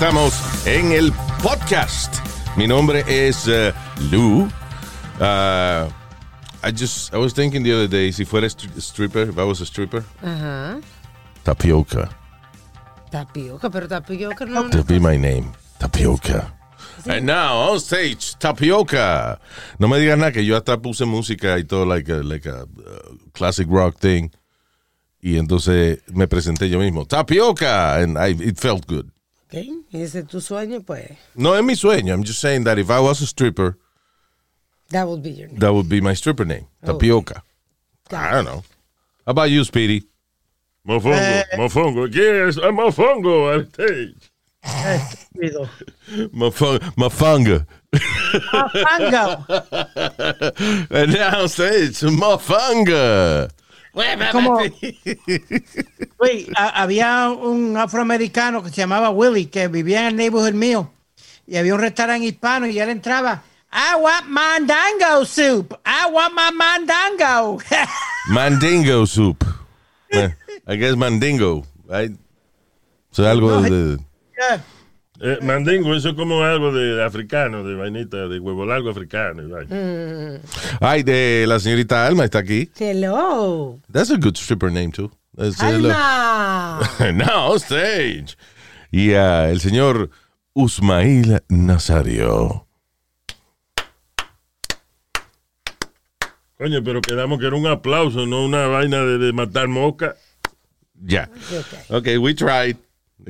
Estamos en el podcast. Mi nombre es uh, Lou. Uh, I just, I was thinking the other day, si fuera stri- stripper, if I was a stripper, Ajá. tapioca. Tapioca, pero tapioca no. To be my name, tapioca. And now on stage, tapioca. No me digas nada que yo hasta puse música y todo, like a, like a uh, classic rock thing. Y entonces me presenté yo mismo, tapioca, and I, it felt good. Ok, ese es tu sueño, pues. No es mi sueño. I'm just saying that if I was a stripper, That would be your name. that would be my stripper name, oh. tapioca. I don't know. How about you, Speedy? Mofongo, eh. mofongo. Yes, a mofongo on stage. Eh, estúpido. Mafung- Mafanga. Mango. And now say stage, Mafanga. Como, a- había un afroamericano que se llamaba Willy que vivía en el neighborhood mío y había un restaurante hispano y él entraba. I want mandango soup. I want my mandango. Mandingo soup. Eh, I guess mandingo, right? So algo de... Yeah. Eh, mandingo, eso es como algo de africano, de vainita, de huevo largo africano. vaina. Ay, de la señorita Alma está aquí. Hello. That's a good stripper name, too. That's, Alma. Now stage. Y ah, el señor Usmail Nazario. Coño, pero quedamos que era un aplauso, no una vaina de, de matar mosca. Ya. Ok, we tried.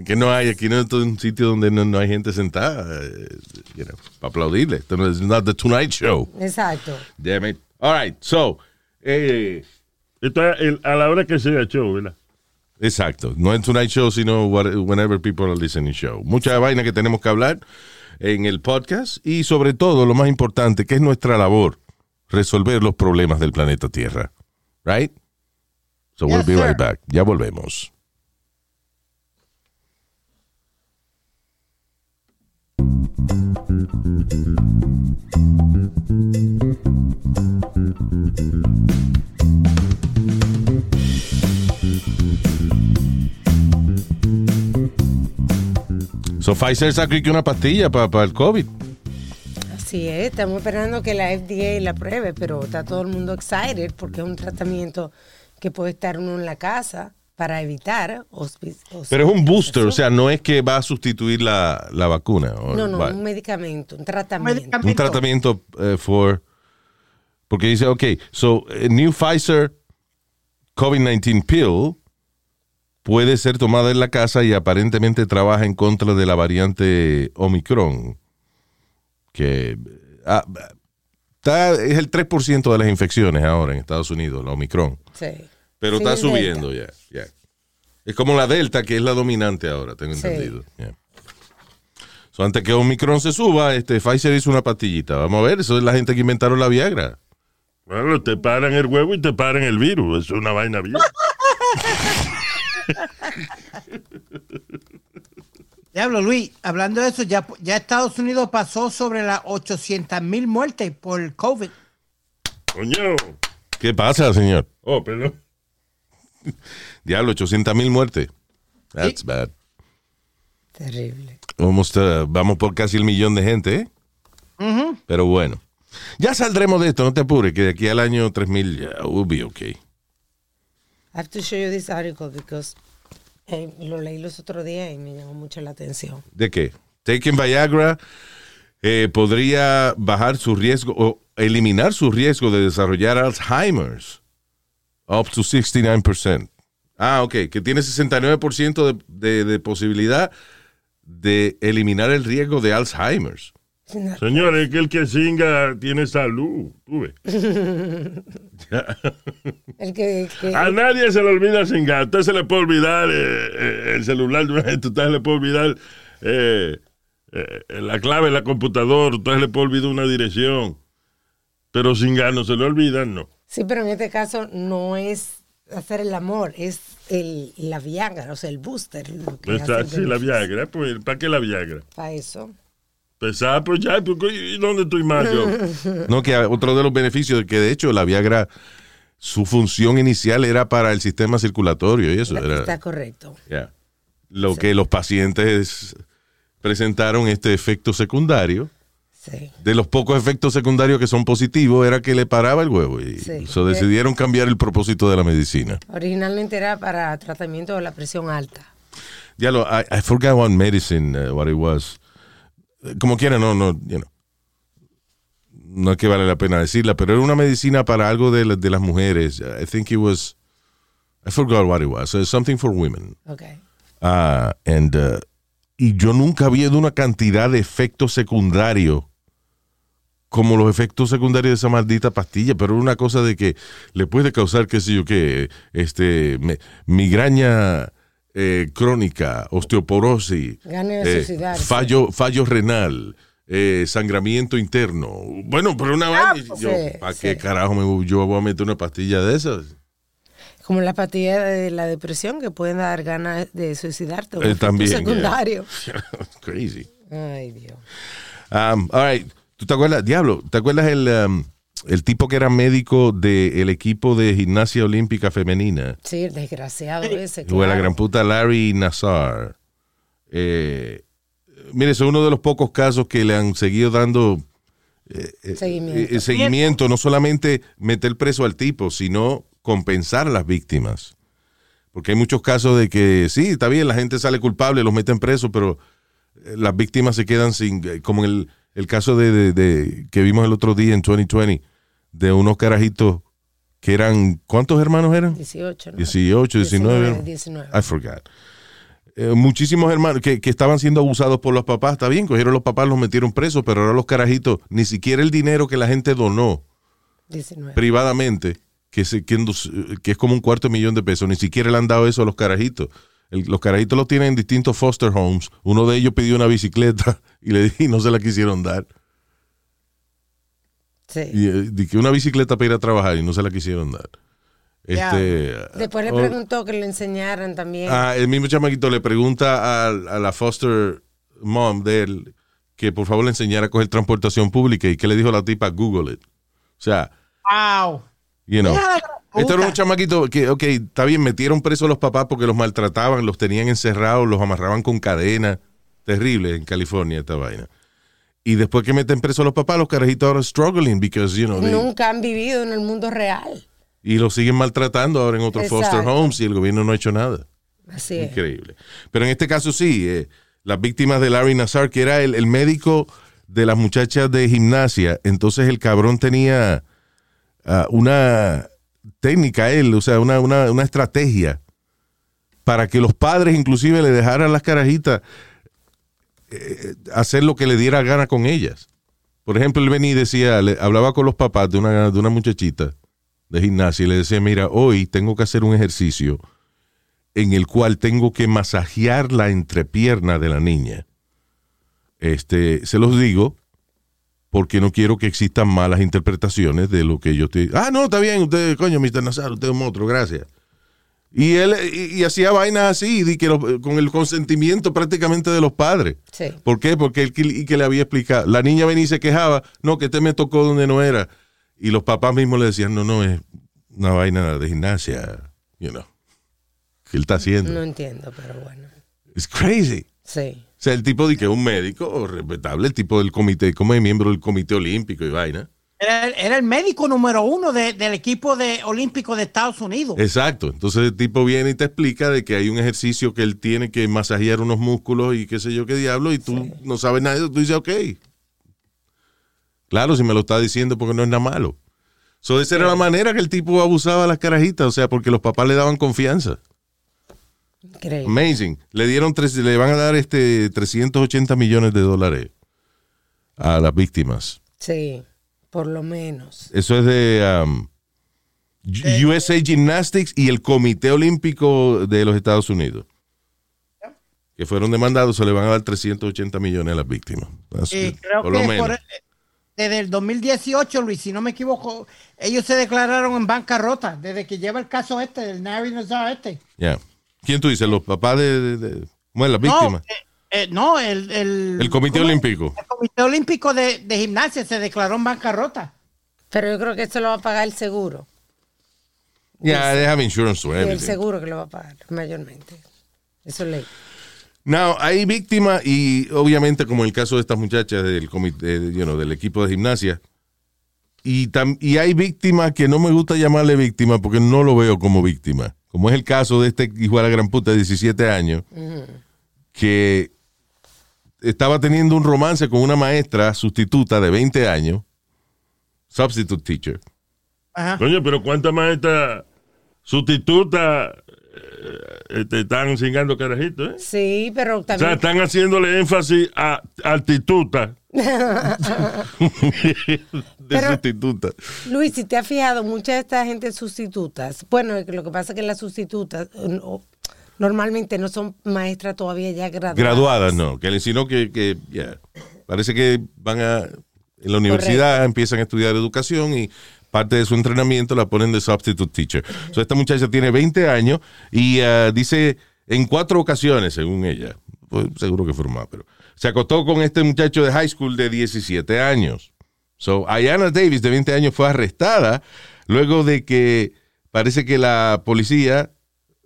Que no hay, aquí no es un sitio donde no, no hay gente sentada, eh, you know, para aplaudirle. Esto no es not the Tonight Show. Exacto. Damn it. All right, so, eh, Esto es el- a la hora que sea show, ¿verdad? exacto. No es Tonight Show, sino what- whenever people are listening show. Mucha vaina que tenemos que hablar en el podcast y sobre todo, lo más importante, que es nuestra labor, resolver los problemas del planeta Tierra. Right? So we'll be sir. right back. Ya volvemos. So Pfizer sacó una pastilla para el COVID. Así es, estamos esperando que la FDA la pruebe, pero está todo el mundo excited porque es un tratamiento que puede estar uno en la casa para evitar Pero es un booster, o sea, no es que va a sustituir la, la vacuna. or No, no, un medicamento, un tratamiento. Medicamento. un tratamiento eh, for porque dice ok so a new Pfizer COVID-19 pill puede ser tomada en la casa y aparentemente trabaja en contra de la variante Omicron que ah, está, es el 3% de las infecciones ahora en Estados Unidos la Omicron Sí. Pero Sí, está subiendo ya ya. es como la Delta que es la dominante ahora tengo Sí. entendido. So, antes que Omicron se suba, este Pfizer hizo una pastillita. Vamos a ver, eso es la gente que inventaron la Viagra. Bueno, te paran el huevo y te paran el virus. Es una vaina bien. Diablo, Luis, hablando de eso, ya, ya Estados Unidos pasó sobre las 800 mil muertes por COVID. Coño. ¿Qué pasa, señor? Oh, perdón. Diablo, 800 mil muertes. That's bad. Terrible. Almost, uh, vamos por casi el millón de gente, ¿eh? Pero bueno. Ya saldremos de esto, no te apures, que de aquí al año 3000 ya we'll be okay. I have to show you this article because eh, lo leí los otros días y me llamó mucho la atención. ¿De qué? Taking Viagra eh, podría bajar su riesgo o eliminar su riesgo de desarrollar Alzheimer's. Up to 69%. Ah, ok, que tiene 69% de, de, de posibilidad de eliminar el riesgo de Alzheimer's. Señores, es que el que singa tiene salud. Tú ves. El que, que- A nadie se le olvida singar. A usted se le puede olvidar eh, eh, el celular de una gente. A usted se le puede olvidar eh, eh, la clave de la computadora. A usted se le puede olvidar una dirección. Pero singar no se le olvida, no. Sí, pero en este caso no es hacer el amor, es el, la Viagra, o sea, el booster. Lo que Pues, ah, sí, la Viagra. Pues, ¿Para qué la Viagra? Para eso. Pues, ah, pues ya, pues, ¿y dónde estoy más yo? No, que otro de los beneficios, que de hecho la Viagra, su función inicial era para el sistema circulatorio y eso. Era, Está correcto. ya. Lo que los pacientes presentaron este efecto secundario. Sí. De los pocos efectos secundarios que son positivos era que le paraba el huevo y Sí. so decidieron cambiar el propósito de la medicina. Originalmente era para tratamiento de la presión alta. Ya lo, I, I forgot what medicine, uh, what it was. Como quiera, no, no, you know. No es que vale la pena decirla, pero era una medicina para algo de, la- de las mujeres. I think it was, I forgot what it was. Something for women. Ok. Ah, and, uh, y yo nunca había de una cantidad de efectos secundarios como los efectos secundarios de esa maldita pastilla, pero una cosa de que le puede causar, qué sé yo, qué, este, me- migraña eh, crónica, osteoporosis, eh, fallo, fallo renal, eh, sangramiento interno. Bueno, pero una vaina, yo, sí, ¿para sí. qué carajo me, yo voy a meter una pastilla de esas? Como la pastilla de la depresión que pueden dar ganas de suicidarte. también, Secundario. Crazy. Ay, Dios. Um, all right. ¿Tú te acuerdas, Diablo? ¿Te acuerdas el, um, el tipo que era médico del equipo de gimnasia olímpica femenina? Sí, el desgraciado ese. O la claro. gran puta Larry Nassar. Eh, mire, es uno de los pocos casos que le han seguido dando Seguimiento. eh, seguimiento, no solamente meter preso al tipo, sino compensar a las víctimas. Porque hay muchos casos de que sí, está bien, la gente sale culpable, los meten preso, pero eh, las víctimas se quedan sin, eh, como en el, el caso de, de- de- que vimos el otro día en 2020, de unos carajitos que eran, ¿cuántos hermanos eran? 18, ¿no? 18, 19. 19. I forgot. Eh, muchísimos hermanos que, que estaban siendo abusados por los papás, está bien, cogieron los papás, los metieron presos, pero ahora los carajitos, ni siquiera el dinero que la gente donó 19. privadamente, que, se, que, que es como un cuarto de millón de pesos, ni siquiera le han dado eso a los carajitos. El- los carajitos los tienen en distintos foster homes. Uno de ellos pidió una bicicleta y le y no se la quisieron dar. Sí. Y, eh, que una bicicleta para ir a trabajar y no se la quisieron dar. Ya. Este, Después le oh, preguntó que le enseñaran también. Ah, el mismo chamaquito le pregunta a, a la foster mom de él que por favor le enseñara a coger transportación pública y que le dijo la tipa Google it. O sea, Wow. You know. Este era un chamaquito que, ok, está bien, metieron presos a los papás porque los maltrataban, los tenían encerrados, los amarraban con cadenas. Terrible en California esta vaina. Y después que meten presos a los papás, los carajitos ahora struggling because, you know, they- Nunca han vivido en el mundo real. y los siguen maltratando ahora en otros foster homes y el gobierno no ha hecho nada. Así es. Increíble. Pero en este caso sí, eh, las víctimas de Larry Nassar, que era el, el médico de las muchachas de gimnasia, entonces el cabrón tenía ah, una técnica, él, o sea, una, una, una estrategia para que los padres inclusive le dejaran las carajitas eh, hacer lo que le diera gana con ellas. Por ejemplo, él venía y decía, hablaba con los papás de una, de una muchachita de gimnasia y le decía, mira, hoy tengo que hacer un ejercicio en el cual tengo que masajear la entrepierna de la niña. Este, se los digo porque no quiero que existan malas interpretaciones de lo que yo te... Ah, no, está bien, usted, coño, Mr. Nazar, usted es un monstruo, gracias. Y él y, y hacía vainas así, di que lo- con el consentimiento prácticamente de los padres. Sí. ¿Por qué? Porque él y que le había explicado. La niña venía y se quejaba, no, que este me tocó donde no era. Y los papás mismos le decían, no, no, es una vaina de gimnasia, you know, que él está haciendo. No entiendo, pero bueno. It's crazy. Sí. O sea, el tipo de que es un médico respetable, el tipo del comité, como es miembro del comité olímpico y vaina. Era, era el médico número uno de- del equipo de, olímpico de Estados Unidos. Exacto. Entonces el tipo viene y te explica de que hay un ejercicio que él tiene que masajear unos músculos y qué sé yo qué diablo, y tú no sabes nada tú dices, ok. Claro, si me lo está diciendo porque no es nada malo. So, esa era la manera que el tipo abusaba a las carajitas, o sea, porque los papás le daban confianza. Increíble. Amazing. Le dieron tres, le van a dar este 380 millones de dólares a las víctimas. Sí, por lo menos. Eso es de um, USA Gymnastics y el Comité Olímpico de los Estados Unidos. Que fueron demandados, se le van a dar 380 millones a las víctimas. Y good. creo por que lo menos. por- desde el 2018, Luis, si no me equivoco, ellos se declararon en bancarrota desde que lleva el caso este, del Nari Nazar este. Ya. ¿Quién tú dices? ¿Los papás de, de- de- bueno, las No, víctimas? eh, eh, no, el, el, el Comité ¿cómo es? Olímpico. El Comité Olímpico de, de Gimnasia se declaró en bancarrota. Pero yo creo que esto lo va a pagar el seguro. Yeah, they have insurance to El everything. seguro que lo va a pagar, mayormente. Eso es ley. Now, hay víctimas y obviamente como el caso de estas muchachas del comité, you know, del equipo de gimnasia. Y, tam- y hay víctimas que no me gusta llamarle víctima porque no lo veo como víctima. Como es el caso de este hijo de la gran puta de 17 años que estaba teniendo un romance con una maestra sustituta de 20 años, substitute teacher. Ajá. Coño, pero ¿cuántas maestras sustitutas eh, te están cingando carajitos, eh? Sí, pero O sea, también. están haciéndole énfasis a altituta. de Pero- sustituta. Luis, si te has fijado, muchas de estas gente sustitutas, bueno, lo que pasa es que las sustitutas eh, no- normalmente no son maestras todavía ya graduadas. Graduadas, no, que sino que, que ya, parece que van a en la universidad empiezan a estudiar educación y parte de su entrenamiento la ponen de substitute teacher. So, esta muchacha tiene 20 años y ah, dice en cuatro ocasiones, según ella, pues, seguro que fueron más, pero se acostó con este muchacho de high school de 17 años. So, Ayana Davis, de 20 años, fue arrestada luego de que parece que la policía,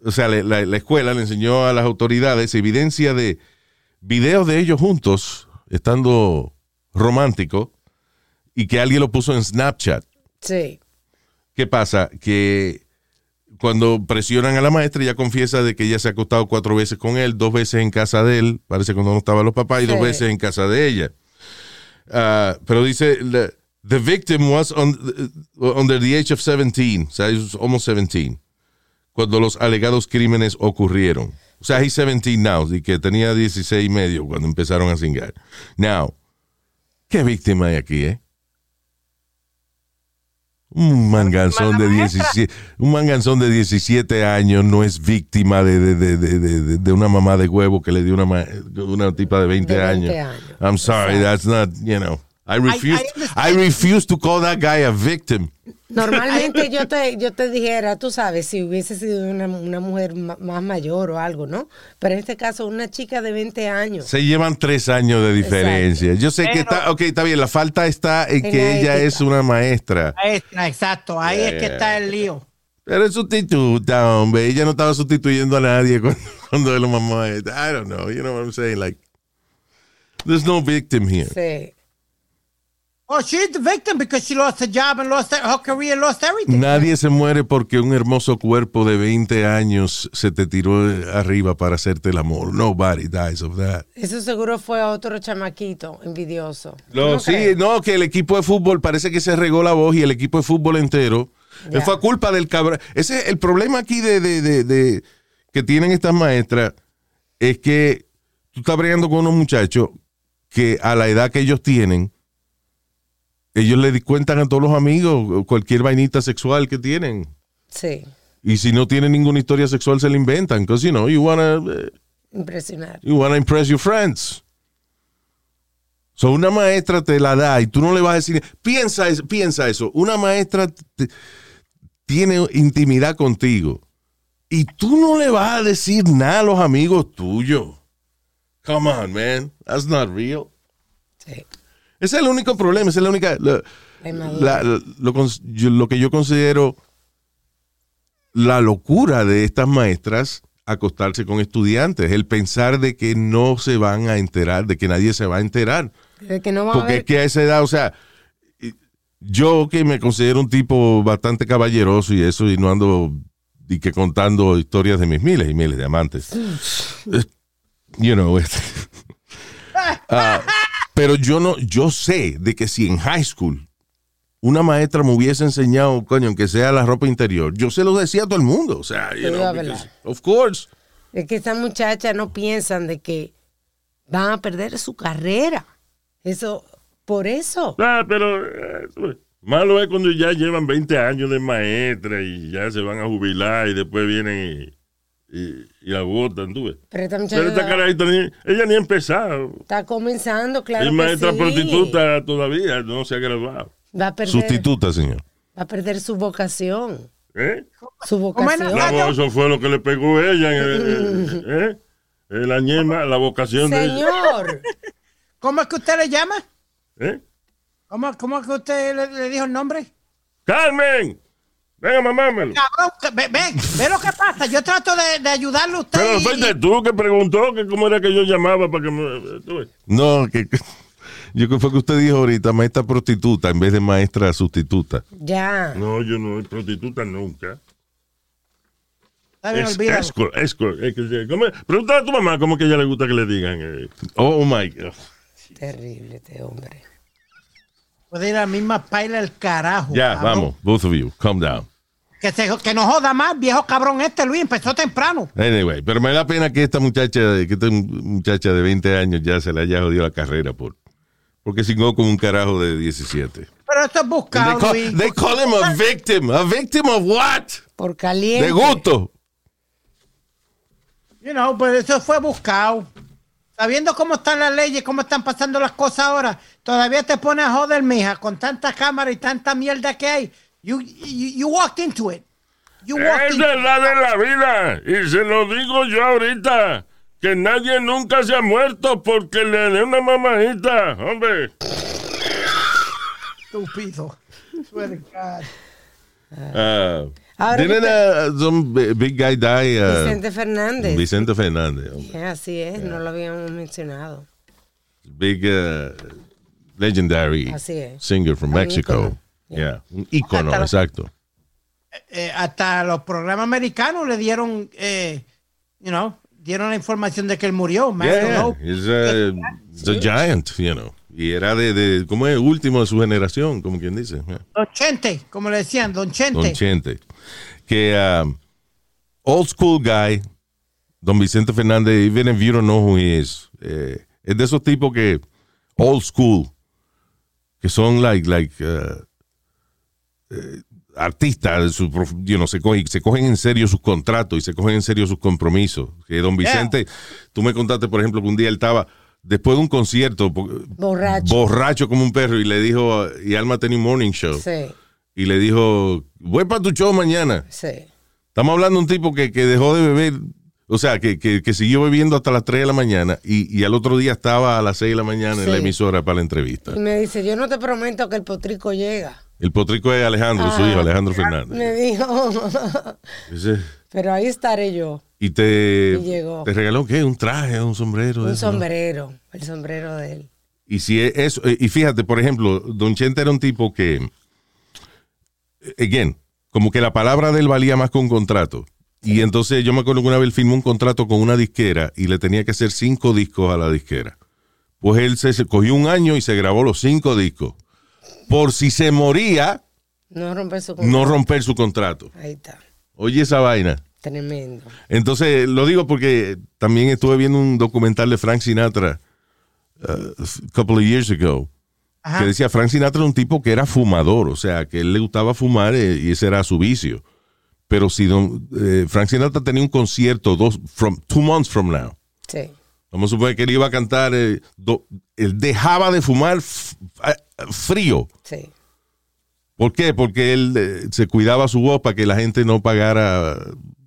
o sea, la, la escuela le enseñó a las autoridades evidencia de videos de ellos juntos, estando románticos, y que alguien lo puso en Snapchat. Sí. ¿Qué pasa? Que cuando presionan a la maestra, ella confiesa de que ella se ha acostado cuatro veces con él, dos veces en casa de él, parece cuando no estaban los papás, y dos veces en casa de ella. Ah, pero dice, the victim was on- under the age of 17, o sea, almost 17, cuando los alegados crímenes ocurrieron. O sea, he's 17 now, y que tenía 16 y medio cuando empezaron a cingar. Now, ¿qué víctima hay aquí, eh? Un manganzón de 17, un manganzón de 17 años no es víctima de, de, de, de, una mamá de huevo que le dio una, una tipa de 20, De 20 años. años. I'm sorry, that's not, you know. I refuse, I I, understand. refuse to call that guy a victim. Normalmente yo te, yo te dijera, tú sabes, si hubiese sido una, una mujer ma- más mayor o algo, ¿no? Pero en este caso, una chica de 20 años. Se llevan tres años de diferencia. Yo sé que está, ok, está bien, la falta está en En que la ella ética. es una maestra. Maestra, exacto, ahí es que está el lío. Pero es sustituta, hombre. Ella no estaba sustituyendo a nadie cuando, cuando él mamá. I don't know. You know what I'm saying? Like, there's no victim here. Sí. Oh, she's the victim because she lost her job and lost her, career and lost everything. Nadie se muere porque un hermoso cuerpo de 20 años se te tiró arriba para hacerte el amor. Nobody dies of that. Eso seguro fue otro chamaquito envidioso. No, ¿No sí, crees? no, que el equipo de fútbol parece que se regó la voz y el equipo de fútbol entero. Ya. Fue a culpa del cabrón. Ese es el problema aquí de, de- de- de- que tienen estas maestras es que tú estás bregando con unos muchachos que a la edad que ellos tienen, ellos le cuentan a todos los amigos cualquier vainita sexual que tienen. Sí, Y si no tienen ninguna historia sexual, se la inventan. Because, you know, you wanna, eh, impresionar. You wanna impress your friends. So una maestra te la da y tú no le vas a decir, piensa, piensa eso, una maestra te- tiene intimidad contigo y tú no le vas a decir nada a los amigos tuyos. Come on, man, that's not real. Sí. Ese es el único problema, esa es la única, la- lo, cons- yo- lo que yo considero la locura de estas maestras acostarse con estudiantes, el pensar de que no se van a enterar, de que nadie se va a enterar. De que no va a Porque es que a esa edad, o sea, yo que me considero un tipo bastante caballeroso y eso, y no ando y que contando historias de mis miles y miles de amantes. Es- you know, este, ah, pero yo no, yo sé de que si en high school una maestra me hubiese enseñado, coño, aunque sea la ropa interior, yo se lo decía a todo el mundo. O sea, you know, because- of course. Es que estas muchachas no piensan de que van a perder su carrera. Eso, Por eso. Ah, pero eh, malo es cuando ya llevan 20 años de maestra y ya se van a jubilar y después vienen y, y, y la botan, tú ves. Pero esta Pero esta carajita, ni- ella ni ha empezado. está comenzando, claro. es maestra sí. prostituta todavía, no se ha graduado. Va a perder, Sustituta, señor. va a perder su vocación. ¿Eh? Su ¿Cómo es, vocación. Eso fue lo que le pegó a ella. en el- ¿eh? Eh, La ñema, la vocación de ella. Señor. ¿Cómo es que usted le llama? ¿Eh? ¿Cómo, cómo es que usted le, le dijo el nombre? ¡Carmen! Venga, mamámelo. Cabrón, ve, ve, ve lo que pasa. Yo trato de, de ayudarle a usted. Pero y- fuiste tú que preguntó que cómo era que yo llamaba para que me... tú. No, que yo creo que fue que usted dijo ahorita maestra prostituta en vez de maestra sustituta. Ya. No, yo no soy prostituta nunca. Es escort, escort. Pregúntale a tu mamá cómo que a ella le gusta que le digan. eh. Oh my God. Terrible este hombre. Puede ir a la misma paila el carajo. Ya, cabrón. vamos, both of you, calm down. Que, se, que no joda más, viejo cabrón este, Luis. Empezó temprano. Anyway, pero me da pena que esta muchacha, que esta muchacha de 20 años ya se le haya jodido la carrera por porque singó como un carajo de 17. Pero esto es buscado, They call, Luis. they call him a victim. A victim of what? Por caliente. De gusto. You know, pues eso fue buscado. Sabiendo cómo están las leyes, cómo están pasando las cosas ahora, todavía te pones a joder, mija, con tanta cámara y tanta mierda que hay. You, you, you walked into it. You walked Es into it. verdad de la vida. Y se lo digo yo ahorita. Que nadie nunca se ha muerto porque le dé una mamadita. Hombre. Estúpido. Swear to God. Uh, Ahora uh, some bi- big guy die? uh, Vicente Fernández. Vicente Fernández. Eh, Así es, no lo habíamos mencionado. Big uh, legendary Así es. singer from Mexico. Yeah, un ícono, Hasta exacto. Eh, hasta los programas americanos le dieron, eh, you know, dieron la información de que él murió. Yeah, he's a, he's a giant, you know. Y era de, de ¿cómo es? Último de su generación, como quien dice. Yeah. Don Chente, como le decían, Don Chente. Don Chente. Que um, old school guy, Don Vicente Fernández, even if you don't know who he is, eh, es de esos tipos que old school, que son like, like uh, eh, artistas, su you know, se, cogen, se cogen en serio sus contratos y se cogen en serio sus compromisos. Que Don Vicente, tú me contaste, por ejemplo, que un día él estaba después de un concierto, Borracho. borracho como un perro, y le dijo, y Alma tenía un morning show Sí, y le dijo, voy para tu show mañana. sí. Estamos hablando de un tipo que, que dejó de beber, o sea, que, que- que siguió bebiendo hasta las 3 de la mañana y, y al otro día estaba a las 6 de la mañana en la emisora para la entrevista. Y me dice, yo no te prometo que el potrico llega. El potrico es Alejandro, su hijo, Alejandro Fernández. Me dijo, pero ahí estaré yo. Y te, Y llegó. te regaló, ¿qué? Un traje, un sombrero. Un eso, ¿no? sombrero, el sombrero de él. Y si es eso, eh, y fíjate, por ejemplo, Don Chente era un tipo que, again, como que la palabra de él valía más que un contrato. Y entonces yo me acuerdo que una vez él firmó un contrato con una disquera y le tenía que hacer cinco discos a la disquera. Pues él se, se cogió un año y se grabó los cinco discos. Por si se moría, No romper su no romper su contrato. Ahí está. Oye esa vaina. Tremendo. Entonces, lo digo porque también estuve viendo un documental de Frank Sinatra uh, a couple of years ago. Ajá. Que decía, Frank Sinatra era un tipo que era fumador, o sea, que él le gustaba fumar eh, y ese era su vicio. Pero si don, eh, Frank Sinatra tenía un concierto dos, from, two months from now, Sí. vamos a suponer que él iba a cantar, eh, do- él dejaba de fumar frío. Sí. ¿Por qué? Porque él se cuidaba su voz para que la gente no pagara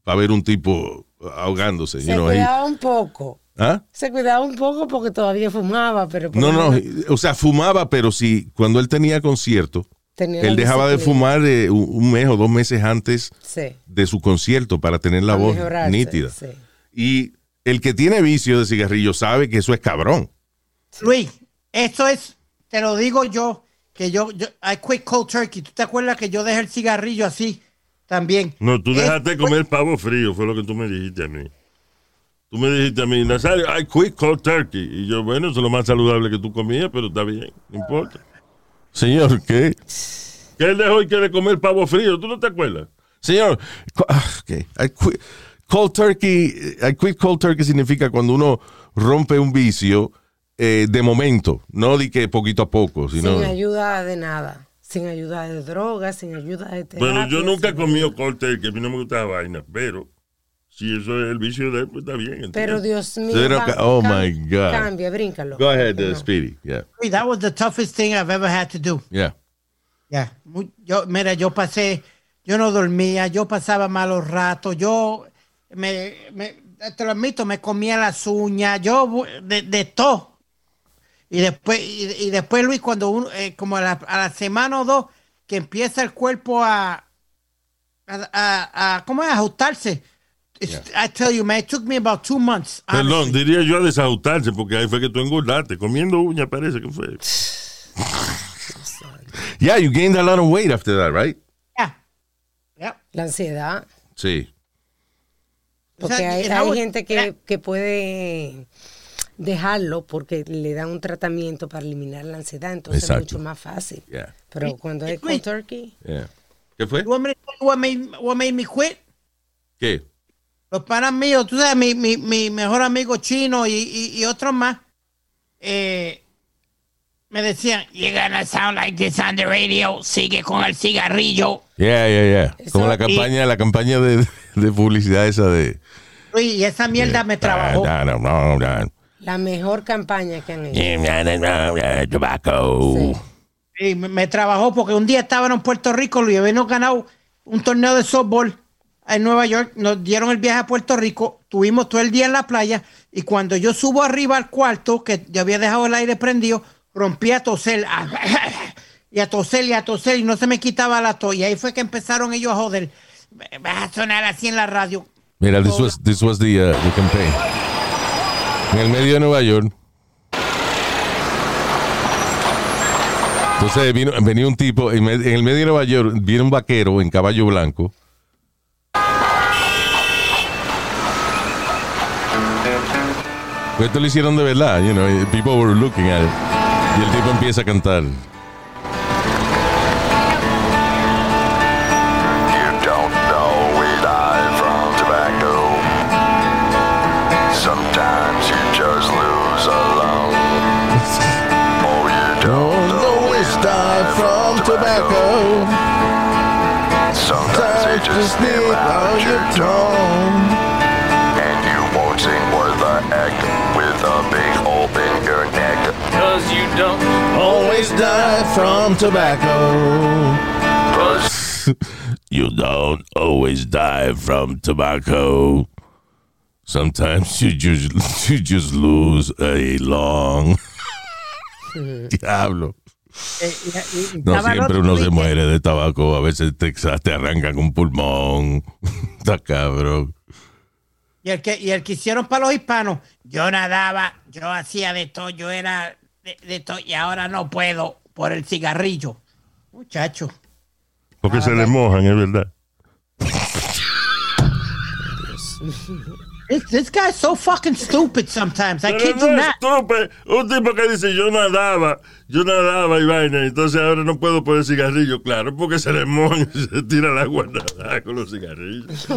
para ver un tipo ahogándose. Se you know, he- cuidaba un poco. ¿Ah? Se cuidaba un poco porque todavía fumaba, pero... No, lo no, menos o sea, fumaba, pero si cuando él tenía concierto, tenía él dejaba de fumar eh, un mes o dos meses antes Sí. de su concierto para tener la Para voz nítida. sí. Y el que tiene vicio de cigarrillo sabe que eso es cabrón. Luis, esto es, te lo digo yo, que yo, yo I quit cold turkey. ¿Tú te acuerdas que yo dejé el cigarrillo así también? No, tú dejaste de comer pavo frío, fue lo que tú me dijiste a mí. Tú me dijiste a mí, Nazario, I quit cold turkey. Y yo, bueno, eso es lo más saludable que tú comías, pero está bien, no importa. Señor, ¿qué? Que él dejó y quiere comer pavo frío, ¿tú no te acuerdas? Señor, ah, ok, I quit- cold turkey, I quit cold turkey significa cuando uno rompe un vicio eh, de momento, no di que poquito a poco, Sin sino... ayuda de nada. Sin ayuda de drogas, sin ayuda de terapia. Bueno, yo nunca he comido cóctel, que a mí no me gusta la vaina, pero si eso es el vicio de él, pues está bien. ¿entiendes? Pero Dios mío. Pero va- ca- oh my God. Cambia, bríncalo. Go ahead, uh. Speedy. Yeah, That was the toughest thing I've ever had to do. yeah. Mu- yo, mira, yo pasé, yo no dormía, yo pasaba malos ratos, yo me, me te lo admito, me comía las uñas, yo de, de todo. Y después, y, y después Luis, cuando uno, eh, como a la, a la semana o dos, que empieza el cuerpo a, a, a, a- ¿cómo es? ajustarse. It's- I tell you, man, it took me about two months. Perdón, honestly. diría yo a desajustarse, porque ahí fue que tú engordaste. Comiendo uña parece que fue. Yeah, you gained a lot of weight after that, right? Yeah. Yeah. La ansiedad. Sí. Porque O sea, hay, hay gente que, que puede dejarlo porque le dan un tratamiento para eliminar la ansiedad, entonces Exacto. es mucho más fácil. Yeah, Pero cuando es con Luis. turkey, yeah. ¿Qué fue? What made, what made me quit? ¿Qué? Los panas míos, tú sabes, mi, mi, mi mejor amigo chino y, y, y otros más, eh, me decían, you're gonna sound like this on the radio, sigue con el cigarrillo. Yeah, yeah, yeah. Eso- Como la campaña, la campaña de, de publicidad esa de... Luis, y esa mierda me trabajó. La mejor campaña que han hecho. Sí. Y me, me trabajó porque un día estaban en Puerto Rico, Luis, habíamos ganado un torneo de softball en Nueva York, nos dieron el viaje a Puerto Rico, tuvimos todo el día en la playa y cuando yo subo arriba al cuarto, que yo había dejado el aire prendido, rompí a toser y a toser y a toser y no se me quitaba la tos y ahí fue que empezaron ellos a joder. Vas a sonar así en la radio. Mira, this was, this was the, uh, the campaign. En el medio de Nueva York. Entonces vino, venía un tipo, en, el medio de Nueva York, viene un vaquero en caballo blanco. Pues esto lo hicieron de verdad, you know, people were looking at it. Y el tipo empieza a cantar. From tobacco. Sometimes they just slip out your tongue. And you won't sing worth a heck with a big hole in your neck. Cause you don't Always die from tobacco. Cause You don't always die from tobacco. Sometimes you just, you just lose a long. Diablo. Eh, No siempre uno se muere de tabaco. A veces te, te arrancan un pulmón. Está cabrón. Y el que, y el que hicieron para los hispanos, yo nadaba, yo hacía de todo, yo era de, de todo, y ahora no puedo por el cigarrillo. Muchacho. Porque se le mojan, es verdad. This, this guy's so fucking stupid sometimes. I Pero kid no you not. estúpido. Un tipo que dice yo nadaba, yo nadaba y vaina, entonces ahora no puedo poner cigarrillo, claro, porque se le mojan y se tira el agua nada con los cigarrillos.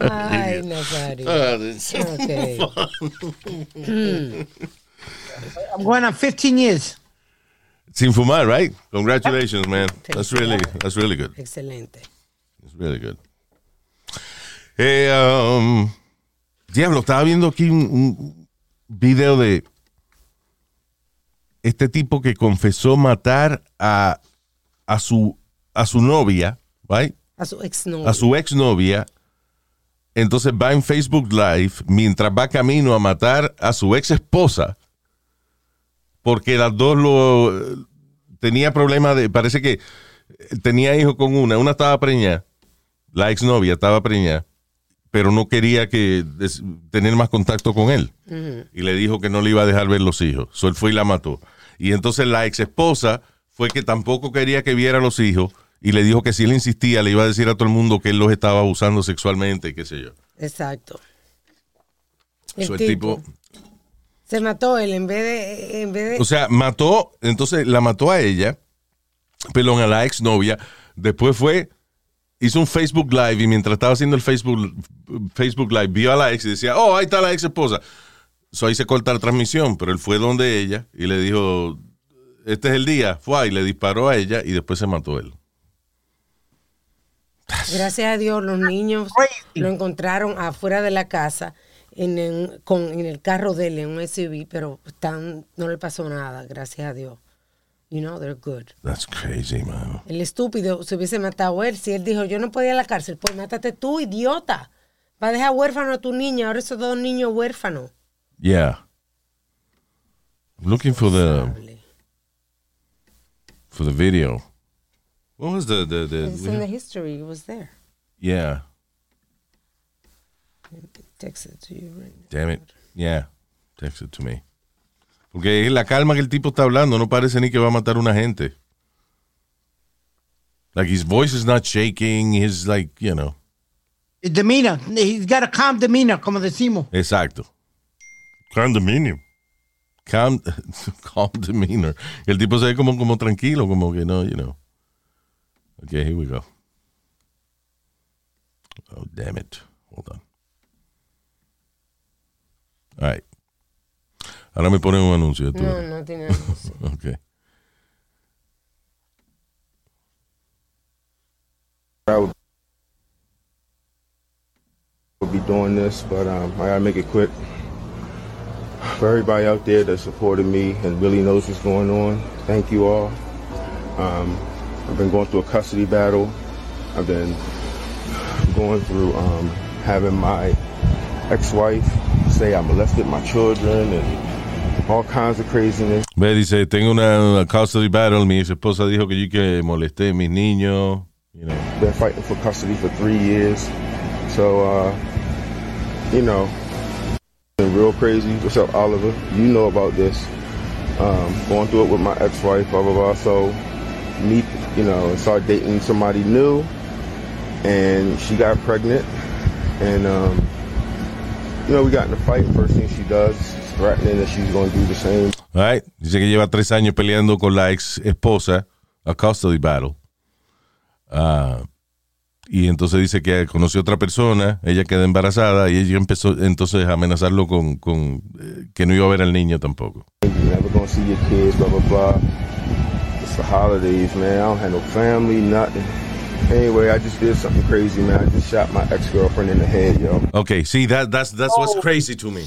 Ay, Nazario. Ah, okay. I'm going on 15 years. Sin fumar, right? Congratulations, man. That's really, that's really good. Excelente. It's really good. Eh, um, diablo, estaba viendo aquí un, un video de este tipo que confesó matar a, a su a su novia, right? A su exnovio. a su exnovia. Entonces va en Facebook Live mientras va camino a matar a su ex esposa. Porque las dos lo tenía problemas de. Parece que tenía hijo con una. Una estaba preñada. La exnovia estaba preñada. Pero no quería que des- tener más contacto con él. Y le dijo que no le iba a dejar ver los hijos. So él fue y la mató. Y entonces la ex esposa fue que tampoco quería que viera los hijos. Y le dijo que si él insistía, le iba a decir a todo el mundo que él los estaba abusando sexualmente, y qué sé yo. Exacto. El, So, el tipo, tipo, se mató él en vez de, en vez de o sea, mató, entonces la mató a ella, perdón, a la exnovia. Después fue, hizo un Facebook Live y mientras estaba haciendo el Facebook, Facebook Live, vio a la ex y decía, oh, ahí está la ex esposa. So ahí se corta la transmisión, pero él fue donde ella y le dijo, este es el día, fue y le disparó a ella y después se mató él. Gracias a Dios, los niños lo encontraron afuera de la casa en, en- con, en el carro de él, en un SUV, pero están, no le pasó nada, gracias a Dios. You know, they're good. That's crazy, man. El estúpido se hubiese matado él. Si él dijo, yo no podía ir a la cárcel, pues mátate tú, idiota. Va a dejar huérfano a tu niña. Ahora esos dos niños huérfanos. Yeah. I'm looking for the for the video. What was the the, the It's in the history. It was there. yeah? Text it to you right now. Damn it. Yeah. Text it to me. Porque es la calma que el tipo está hablando, no parece ni que va a matar a una gente. Like his voice is not shaking, he's like, you know. Demeanor. He's got a calm demeanor, como decimos. Exacto. Condominio. Calm, calm demeanor. El tipo se ve como, como tranquilo, como que no, you know. Okay, here we go. Oh, damn it. Hold on. All right. Ahora me ponen un anuncio. tú. No, no tiene nada. Okay. I would would be doing this, but um, I gotta make it quick. For everybody out there that supported me and really knows what's going on, thank you all. Um, I've been going through a custody battle. I've been going through um, having my ex-wife say I molested my children and all kinds of craziness. Ve, dice, tengo una, una custody battle. Mi esposa dijo que yo que molesté a mis niños. You know. been fighting for custody for three years. So, uh, you know, been real crazy. What's up, Oliver? You know about this. Um, going through it with my ex-wife, blah, blah, blah. So, meet, you know, start dating somebody new. And she got pregnant. And, um, you know, we got in a fight. First thing she does that she's going to do the same. All right. Dice que lleva tres años peleando con la ex esposa, a custody battle. Ah, y entonces dice que conoció a otra persona, ella queda embarazada y ella empezó entonces a amenazarlo con, con eh, que no iba a ver al niño tampoco. You're never gonna see your kids, blah blah blah. It's the holidays, man. I don't have no family, nothing. Anyway, I just did something crazy, man. I just shot my ex-girlfriend in the head, yo. Ok, sí, that, that's, that's what's crazy to me.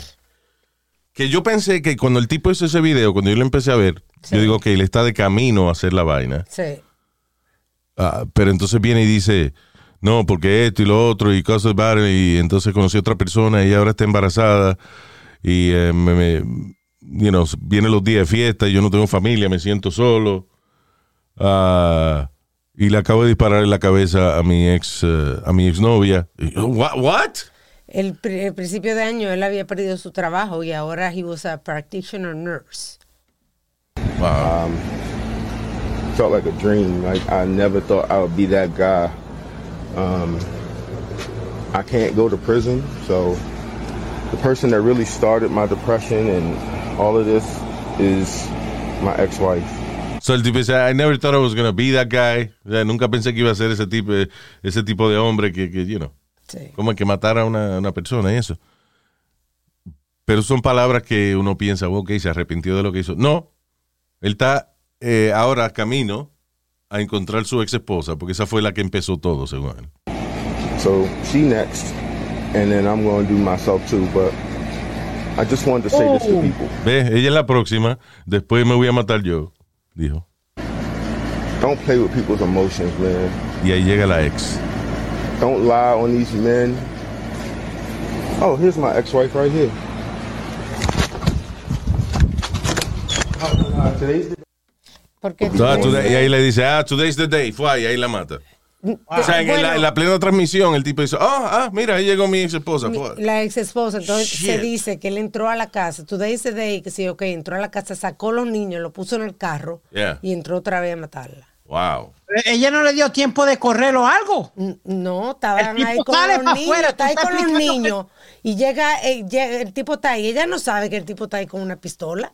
Que yo pensé que cuando el tipo hizo ese video, cuando yo lo empecé a ver, yo digo, ok, él está de camino a hacer la vaina. Sí. Ah, pero entonces viene y dice, no, porque esto y lo otro y cosas varias, y entonces conocí a otra persona y ahora está embarazada y eh, me, me- you know, vienen los días de fiesta y yo no tengo familia, me siento solo. Ah, y le acabo de disparar en la cabeza a mi ex, eh, a mi exnovia. What? What? El, pri- el principio de año él había perdido su trabajo y ahora he was a practitioner nurse. Wow. Felt like a dream. Like I never thought I would be that guy. Um, I can't go to prison, so the person that really started my depression and all of this is my ex-wife. So el tipo dice, I never thought I was going to be that guy. O sea, nunca pensé que iba a ser ese tipo, ese tipo de hombre que, que you know. Sí. como que matar a una, una persona y eso. Pero son palabras que uno piensa, ok, se arrepintió de lo que hizo. No, él está eh, ahora camino a encontrar su ex esposa, porque esa fue la que empezó todo, según él. So she next, and then I'm going to do myself too. But I just wanted to say this to people: Ve, ella es la próxima, después me voy a matar yo, dijo. don't play with people's emotions, man. Y ahí llega la ex. Don't lie on these men. Oh, here's my ex-wife right here. Today's the Porque Ah, today- y ahí le dice, ah, today's the day, fue, y ahí la mata. O sea, en, la, en la plena transmisión, el tipo dice, ah, ah, mira, ahí llegó mi ex esposa. Mi- fue. la ex esposa, entonces se dice que él entró a la casa, today is the day, que sí, ok, entró a la casa, sacó los niños, lo puso en el carro Yeah. y entró otra vez a matarla. Wow. Ella no le dio tiempo de correr o algo. No, estaban El tipo ahí con sale los niños, afuera, está ahí con los explicando que- niños y llega, eh, llega- el tipo está ahí, ella no sabe que el tipo está ahí con una pistola.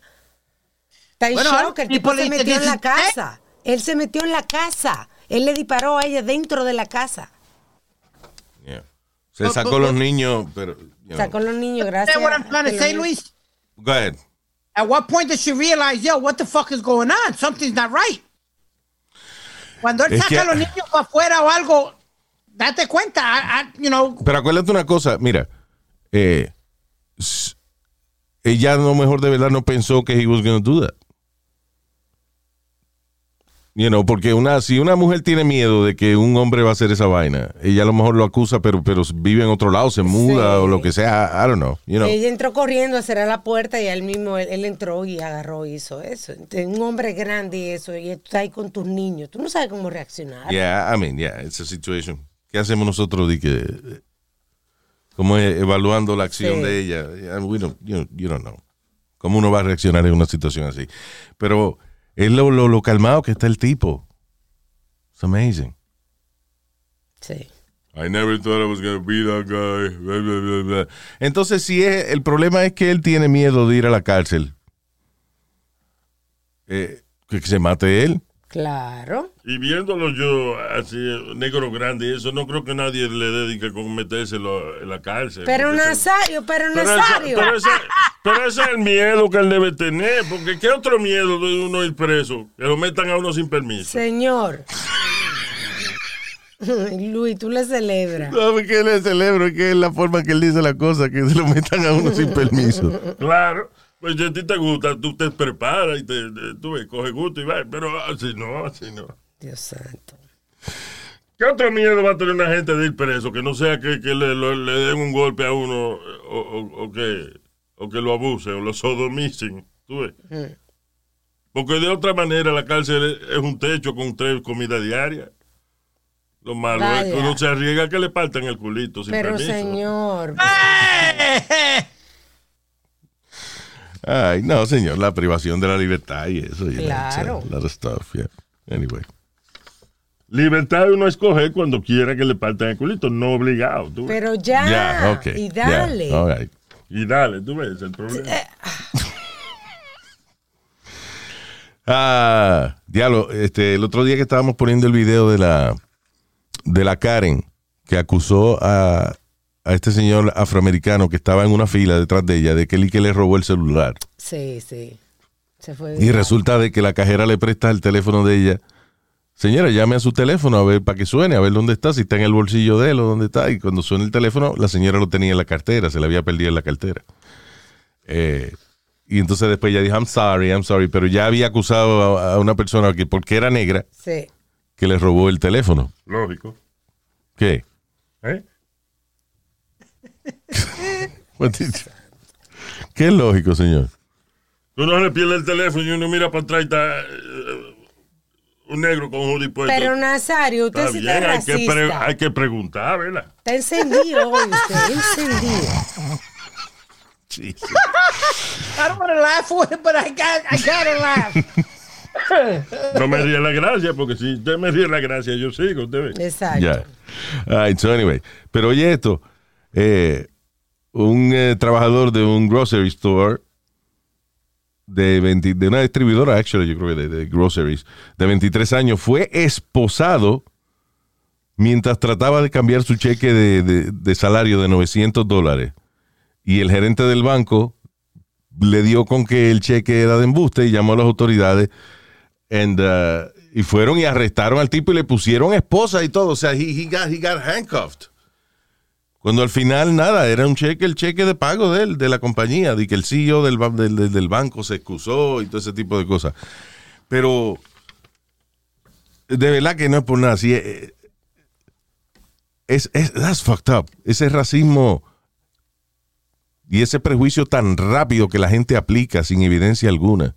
Está en Bueno, shock, el tipo tipo le se dice, metió en la "Dice, casa. Él se metió en la casa. Él le disparó a ella dentro de la casa. Yeah. Se sacó los niños, pero. you know. Sacó los niños, gracias. What I'm trying to say, Luis. Go ahead. At what point does she realize, yo, what the fuck is going on? Something's not right. Cuando él Es saca que- a los niños para afuera o algo, date cuenta, I- I- you know, Pero acuérdate una cosa, mira, eh, ella lo mejor de verdad no pensó que he was going to do that. You know, porque una, si una mujer tiene miedo de que un hombre va a hacer esa vaina, ella a lo mejor lo acusa, pero, pero vive en otro lado, se muda Sí. o lo que sea, I don't know. You know. Ella entró corriendo a cerrar la puerta y él mismo, él, él entró y agarró y hizo eso. Entonces, un hombre grande y eso, y tú estás ahí con tus niños. Tú no sabes cómo reaccionar. Yeah, I mean, yeah, it's a situation. ¿Qué hacemos nosotros de que como e- evaluando la acción Sí. de ella? We don't, you, you don't know. ¿Cómo uno va a reaccionar en una situación así? Pero es lo, lo, lo calmado que está el tipo. It's amazing. Sí. I never thought I was going to be that guy. Blah, blah, blah, blah. Entonces, si es, el problema es que él tiene miedo de ir a la cárcel, eh, que se mate él. Claro. Y viéndolo yo así, negro grande, y eso no creo que nadie le dedique con metérselo en la cárcel. Pero Nazario, pero Pero Nazario. pero, ese, pero ese es el miedo que él debe tener, porque ¿qué otro miedo de uno ir preso? Que lo metan a uno sin permiso. Señor. Luis, tú le celebras. No, porque le celebro que es la forma que él dice la cosa, que se lo metan a uno sin permiso. Claro, pues si a ti te gusta, tú te preparas y te, te- tú ves, coge gusto y va, pero así no, así no. Dios santo. ¿Qué otro miedo va a tener una gente de ir preso? Que no sea que, que le, lo- le den un golpe a uno o, o- o que, o que lo abusen o lo sodomicen. ¿Tú ves? Porque de otra manera la cárcel es, un techo con tres comidas diarias. Lo malo es que uno se arriesga a que le partan el culito sin Pero permiso. señor. Ay, no, señor, la privación de la libertad y eso. know, Claro. it's a lot of stuff, yeah. Anyway. Libertad de uno escoger cuando quiera que le partan el culito, no obligado. ¿tú ves? Pero ya. Ya, ok. Y dale. all right. Y dale, tú ves el problema. Ah, diablo, este, el otro día que estábamos poniendo el video de la de la Karen que acusó a, a este señor afroamericano que estaba en una fila detrás de ella de que él y que le robó el celular. Sí, sí. Se fue. Y resulta de que la cajera le presta el teléfono de ella. Señora, llame a su teléfono a ver para que suene, a ver dónde está, si está en el bolsillo de él o dónde está. Y cuando suena el teléfono, la señora lo tenía en la cartera, se le había perdido en la cartera. Eh, y entonces después ella dijo, I'm sorry, I'm sorry, pero ya había acusado a, a una persona que porque era negra Sí. que le robó el teléfono. Lógico. ¿Qué? ¿Eh? ¿Qué es lógico, señor? Uno le pierde el teléfono y uno mira para atrás y está eh, un negro con un hoodie puesto. Pero Nazario, usted Está sí bien, está hay que, hay que preguntar, ¿verdad? Está encendido hoy usted, encendido. I don't want to laugh it, but I got, I gotta laugh. No me ríe la gracia, porque si usted me ríe la gracia, yo sigo, usted ve. Exacto. Ya. All right, so anyway. Pero oye esto, eh, un eh, trabajador de un grocery store de, 20 de una distribuidora, actually, yo creo que de, groceries, de 23 años, fue esposado mientras trataba de cambiar su cheque de, de- de salario de 900 dólares. Y el gerente del banco le dio con que el cheque era de embuste y llamó a las autoridades And, uh, y fueron y arrestaron al tipo y le pusieron esposa y todo. O sea, he, he got, he got handcuffed. Cuando al final, nada, era un cheque, el cheque de pago de él, de la compañía, de que el CEO del, del, del- banco se excusó y todo ese tipo de cosas. Pero, de verdad que no es por nada. Sí, eh, es, es, that's fucked up. Ese racismo y ese prejuicio tan rápido que la gente aplica sin evidencia alguna.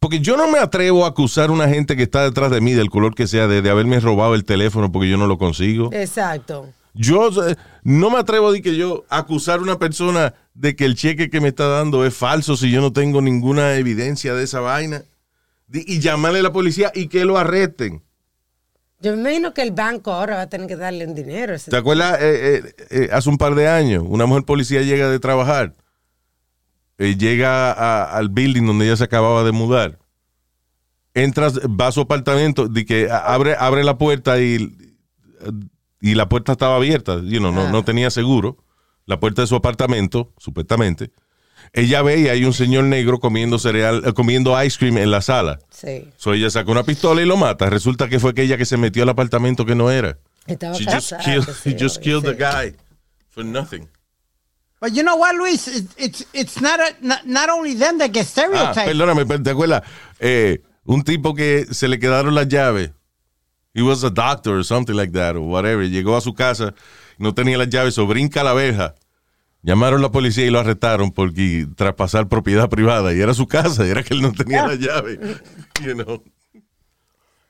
Porque yo no me atrevo a acusar a una gente que está detrás de mí, del color que sea, de, de haberme robado el teléfono porque yo no lo consigo. Exacto. Yo eh, no me atrevo a decir que yo acusar a una persona de que el cheque que me está dando es falso si yo no tengo ninguna evidencia de esa vaina. Y llamarle a la policía y que lo arresten. Yo me imagino que el banco ahora va a tener que darle un dinero. ¿Te acuerdas? eh, eh, eh, hace un par de años, una mujer policía llega de trabajar, llega a- al building donde ella se acababa de mudar, entras, va a su apartamento, de que abre, abre la puerta y, y la puerta estaba abierta, you know, no, Ah. no tenía seguro, la puerta de su apartamento, supuestamente, ella ve y hay un señor negro comiendo cereal, eh, comiendo ice cream en la sala. Sí. So ella saca una pistola y lo mata. Resulta que fue aquella que se metió al apartamento que no era. Estaba She just killed, he just killed the guy for nothing. But you know what, Luis? It, it's it's not, a, not not only them that get Ah, stereotyped. perdóname, pero ¿te acuerdas? Eh, un tipo que se le quedaron las llaves. He was a doctor or something like that, or whatever. Llegó a su casa, no tenía las llaves, o brinca la verja. Llamaron a la policía y lo arrestaron porque traspasar propiedad privada. Y era su casa, era que él no tenía la llave. You know.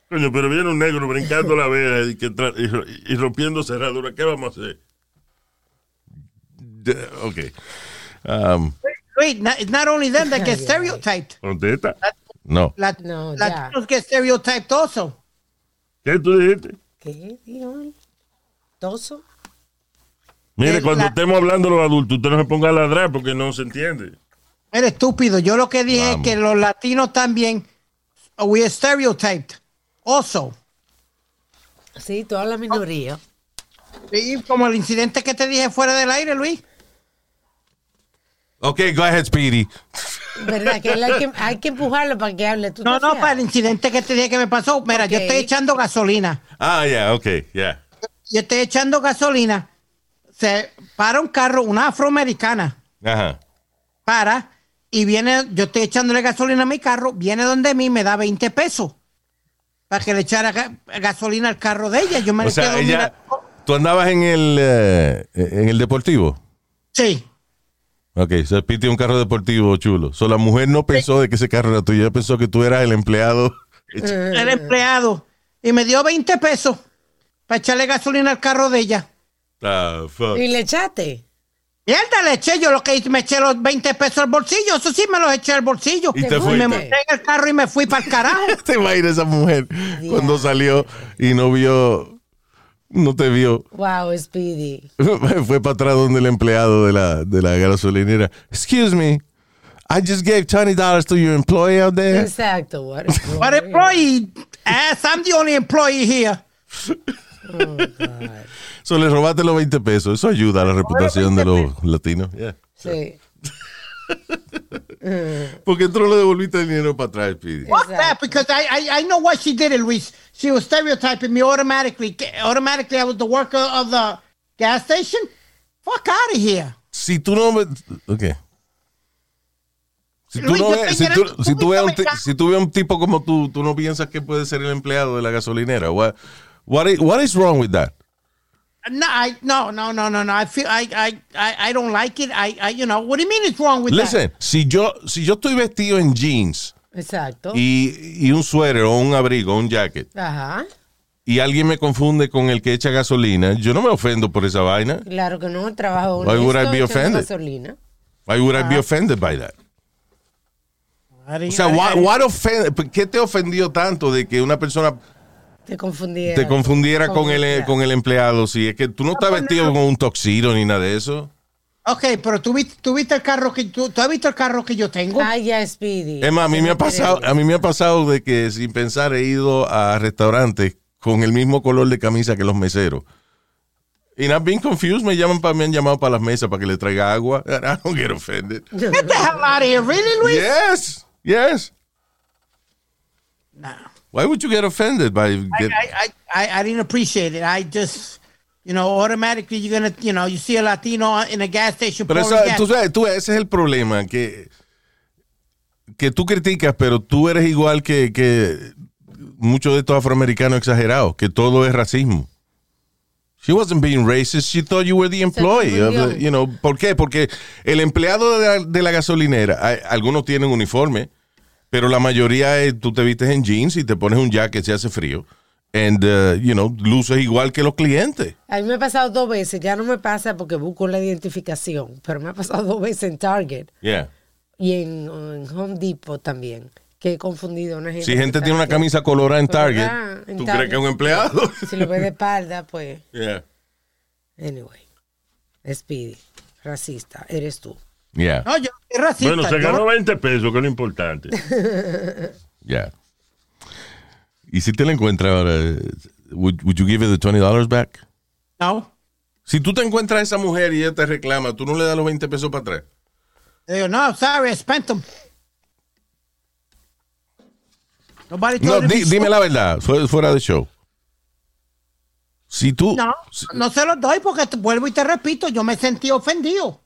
Coño, pero viene un negro brincando la y, que y y rompiendo cerradura. ¿Qué vamos a hacer? De- Ok. Um, Wait, not, it's not only them that get stereotyped. ¿Dónde está? no. Lat- No, ya. Latinos get stereotyped also. ¿Qué tú dijiste? ¿Qué dijo él? ¿Toso? Mire, Eh, cuando la- estemos hablando los adultos, usted no se ponga a ladrar porque no se entiende. Eres estúpido. Yo lo que dije Vamos. es que los latinos también, uh, we are stereotyped also. Sí, toda la minoría. Y como el incidente que te dije fuera del aire, Luis. Ok, go ahead, Speedy. ¿Verdad? Que él hay que, hay que empujarlo para que hable. ¿Tú No, no, para el incidente que te dije que me pasó. Mira, yo estoy echando gasolina. Ah, yeah, ok, yeah. Yo estoy echando gasolina. Se para un carro, una afroamericana. Ajá. Para y viene, yo estoy echándole gasolina a mi carro. Viene donde mí, me da 20 pesos. Para que le echara ga- gasolina al carro de ella. Yo me O sea, quedo ella, mirando. tú andabas en el, eh, en el deportivo. Sí. Ok, se pide un carro deportivo chulo. So, la mujer no pensó de que ese carro era tuyo, ella pensó que tú eras el empleado. el empleado y me dio 20 pesos para echarle gasolina al carro de ella. Ah, fuck. ¿Y le echaste? Mierda, le eché yo lo que hice, me eché los 20 pesos al bolsillo, eso sí me los eché al bolsillo. Y te me fuiste. monté en el carro y me fui para el carajo. Te va a ir esa mujer cuando salió y no vio, no te vio. Wow, Speedy. Fue para atrás donde el empleado de la, de la gasolinera. Excuse me, I just gave $20 to your employee out there. Exacto. What wrong? employee, ass, I'm the only employee here. So, le robaste los 20 pesos. Eso ayuda a la reputación de los latinos. Yeah. Sí. Porque tú no le devolviste el dinero para atrás, Speedy. Fuck that, because I, I, I know why she did it, Luis. She was stereotyping me automatically. Automatically, I was the worker of the gas station. Fuck out of here. Si tú no... me- Ok. Si tú, Luis, no ves, si, tú, si tú ves a un ti- público, si tú ves a un tipo como tú, tú no piensas que puede ser el empleado de la gasolinera. What, what, is, what is wrong with that? No, I, no, no, no, no, no. I feel I, I, I, I don't like it. I, I, you know, what do you mean it's wrong with that? Listen, si yo, si yo estoy vestido en jeans Exacto. y, y un suéter o un abrigo o un jacket Ajá. y alguien me confunde con el que echa gasolina, yo no me ofendo por esa vaina. Claro que no, trabajo Why would I be offended? gasolina. Why would I be offended by that? I didn't- O sea, what, what offend- ¿qué te ofendió tanto de que una persona Te confundiera. te confundiera con el, empleado. con el empleado? Si es que tú no estás vestido con un toxido ni nada de eso. Ok, pero tú viste, tú viste el carro que tú, tú has visto el carro que yo tengo. Ay, ya, Speedy. Es más, a mí me ha pasado, a mí me ha pasado de que sin pensar he ido a restaurantes con el mismo color de camisa que los meseros. Y I've been confused, me llaman para, me han llamado para las mesas para que le traiga agua. And I don't get offended. Get the hell out of here, really, Luis? Yes, yes. No. Why would you get offended by I, get, I, I, I, I didn't appreciate it. I just, you know, automatically you're gonna, you know, you see a Latino in a gas station. Pero eso, gas. tú sabes, tú- ese es el problema, que, que tú criticas, pero tú eres igual que, que muchos de estos afroamericanos exagerados, que todo es racismo. She wasn't being racist, she thought you were the employee. of the- you know, ¿Por qué? Porque el empleado de la, de la gasolinera, hay- algunos tienen uniforme, pero la mayoría es, tú te vistes en jeans y te pones un jacket si hace frío. And, uh, you know, luces igual que los clientes. A mí me ha pasado dos veces, ya no me pasa porque busco la identificación, pero me ha pasado dos veces en Target Yeah. y en, en Home Depot también, que he confundido una gente. Si gente tiene una camisa colorada en Target, en ¿tú Target. crees que es un empleado? Si lo ves de espalda, pues, Yeah. anyway. Speedy, racista, eres tú. Yeah, No, yo soy racista. Bueno, se yo- ganó 20 pesos, que es lo importante. yeah. Y si te la encuentras ahora, would, would you give her the $20 back? No. Si tú te encuentras a esa mujer y ella te reclama, ¿tú no le das los 20 pesos para atrás? Le digo, no, sorry, I spent them. Nobody No, di- dime la verdad, fu- fuera de show. Si tú. No, si- no se los doy porque te- vuelvo y te repito, yo me sentí ofendido.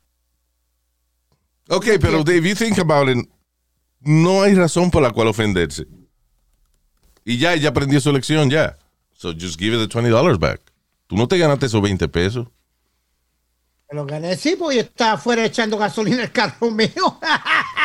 Ok, pero if you think about it, no hay razón por la cual ofenderse. Y ya, ella aprendió su lección ya. So just give it the $20 back. Tú no te ganaste esos 20 pesos. Me lo gané sí, porque estaba afuera echando gasolina el carro mío.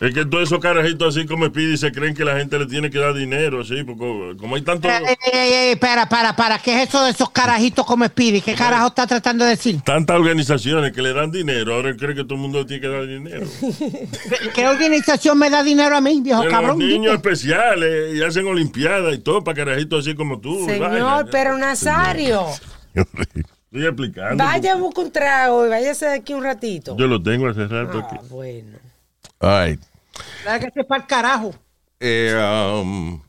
Es que todos esos carajitos así como Speedy se creen que la gente le tiene que dar dinero, así, porque como hay tanto, Ey, ey, ey, ey, para, para, para. ¿Qué es eso de esos carajitos como Speedy? ¿Qué carajo está tratando de decir? tantas organizaciones que le dan dinero, ahora él cree que todo el mundo le tiene que dar dinero. ¿Qué, organización me da dinero a mí, viejo Pero cabrón? los niños especiales y hacen olimpiadas y todo para carajitos así como tú. Señor, pero Nazario, Estoy explicando. vaya, busca un trago y váyase de aquí un ratito. Yo lo tengo hace rato Ah, bueno. All right. Que sepa el carajo. Eh, um,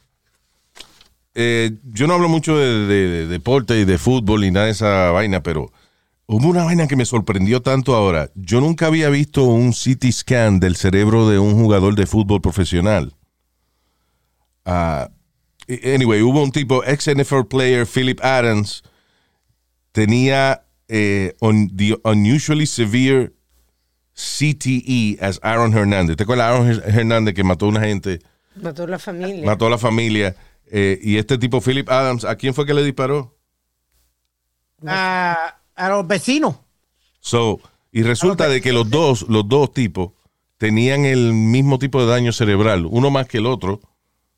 eh, yo no hablo mucho de, de- de deporte y de fútbol y nada de esa vaina, pero hubo una vaina que me sorprendió tanto ahora. Yo nunca había visto un CT scan del cerebro de un jugador de fútbol profesional. Ah, anyway, hubo un tipo, ex NFL player, Philip Adams, tenía eh, un- the unusually severe CTE as Aaron Hernández. ¿Te acuerdas de Aaron Her- Hernández que mató a una gente? Mató a la familia. mató a la familia. eh, y este tipo, Philip Adams, ¿a quién fue que le disparó? A, a los vecinos. So, y resulta de que los dos, los dos tipos tenían el mismo tipo de daño cerebral, uno más que el otro,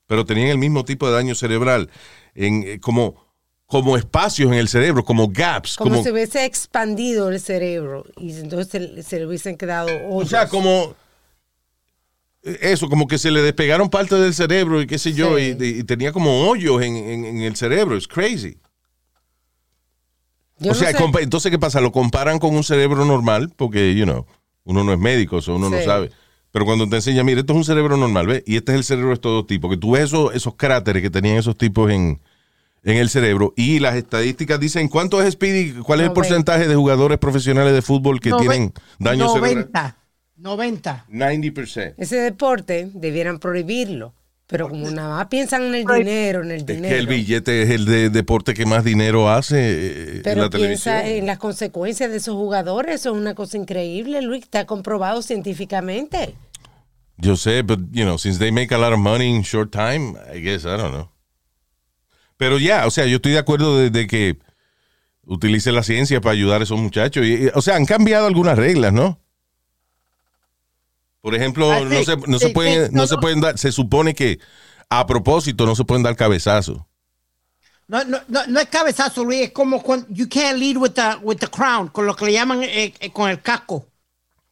pero tenían el mismo tipo de daño cerebral, en, eh, como, como espacios en el cerebro, como gaps, como, como, si hubiese expandido el cerebro y entonces se, le hubiesen quedado o hoyos. sea, como eh, eso, como que se le despegaron parte del cerebro y qué sé yo, Sí. y, y tenía como hoyos en, en- en el cerebro, es crazy. Yo o no sea, sé. entonces, ¿qué pasa? Lo comparan con un cerebro normal, porque, you know, uno no es médico, o uno no sabe. Pero cuando te enseña, mira, esto es un cerebro normal, ¿ves? Y este es el cerebro de todo tipo. Que tú ves esos, esos cráteres que tenían esos tipos en, en el cerebro. Y las estadísticas dicen, ¿cuánto es Speedy? ¿Cuál es el 90. porcentaje de jugadores profesionales de fútbol que tienen daño cerebral? 90. 90. 90%. Ese deporte debieran prohibirlo. Pero como nada más piensan en el dinero, en el Es dinero. que el billete es el de deporte que más dinero hace eh, en Pero la televisión. piensa en las consecuencias de esos jugadores. Eso es una cosa increíble, Luis. Está comprobado científicamente. Yo sé, but you know, since they make a lot of money in short time, I guess, I don't know. Pero ya, o sea, yo estoy de acuerdo de, de que utilice la ciencia para ayudar a esos muchachos. Y, y, o sea, han cambiado algunas reglas, ¿no? Por ejemplo, Ah, sí, no se, no sí, se pueden, sí, no no, se pueden dar, se supone que a propósito no se pueden dar cabezazos. No, no, no, no es cabezazo, Luis. Es como cuando you can't lead with the, with the crown, con lo que le llaman eh, eh, con el casco.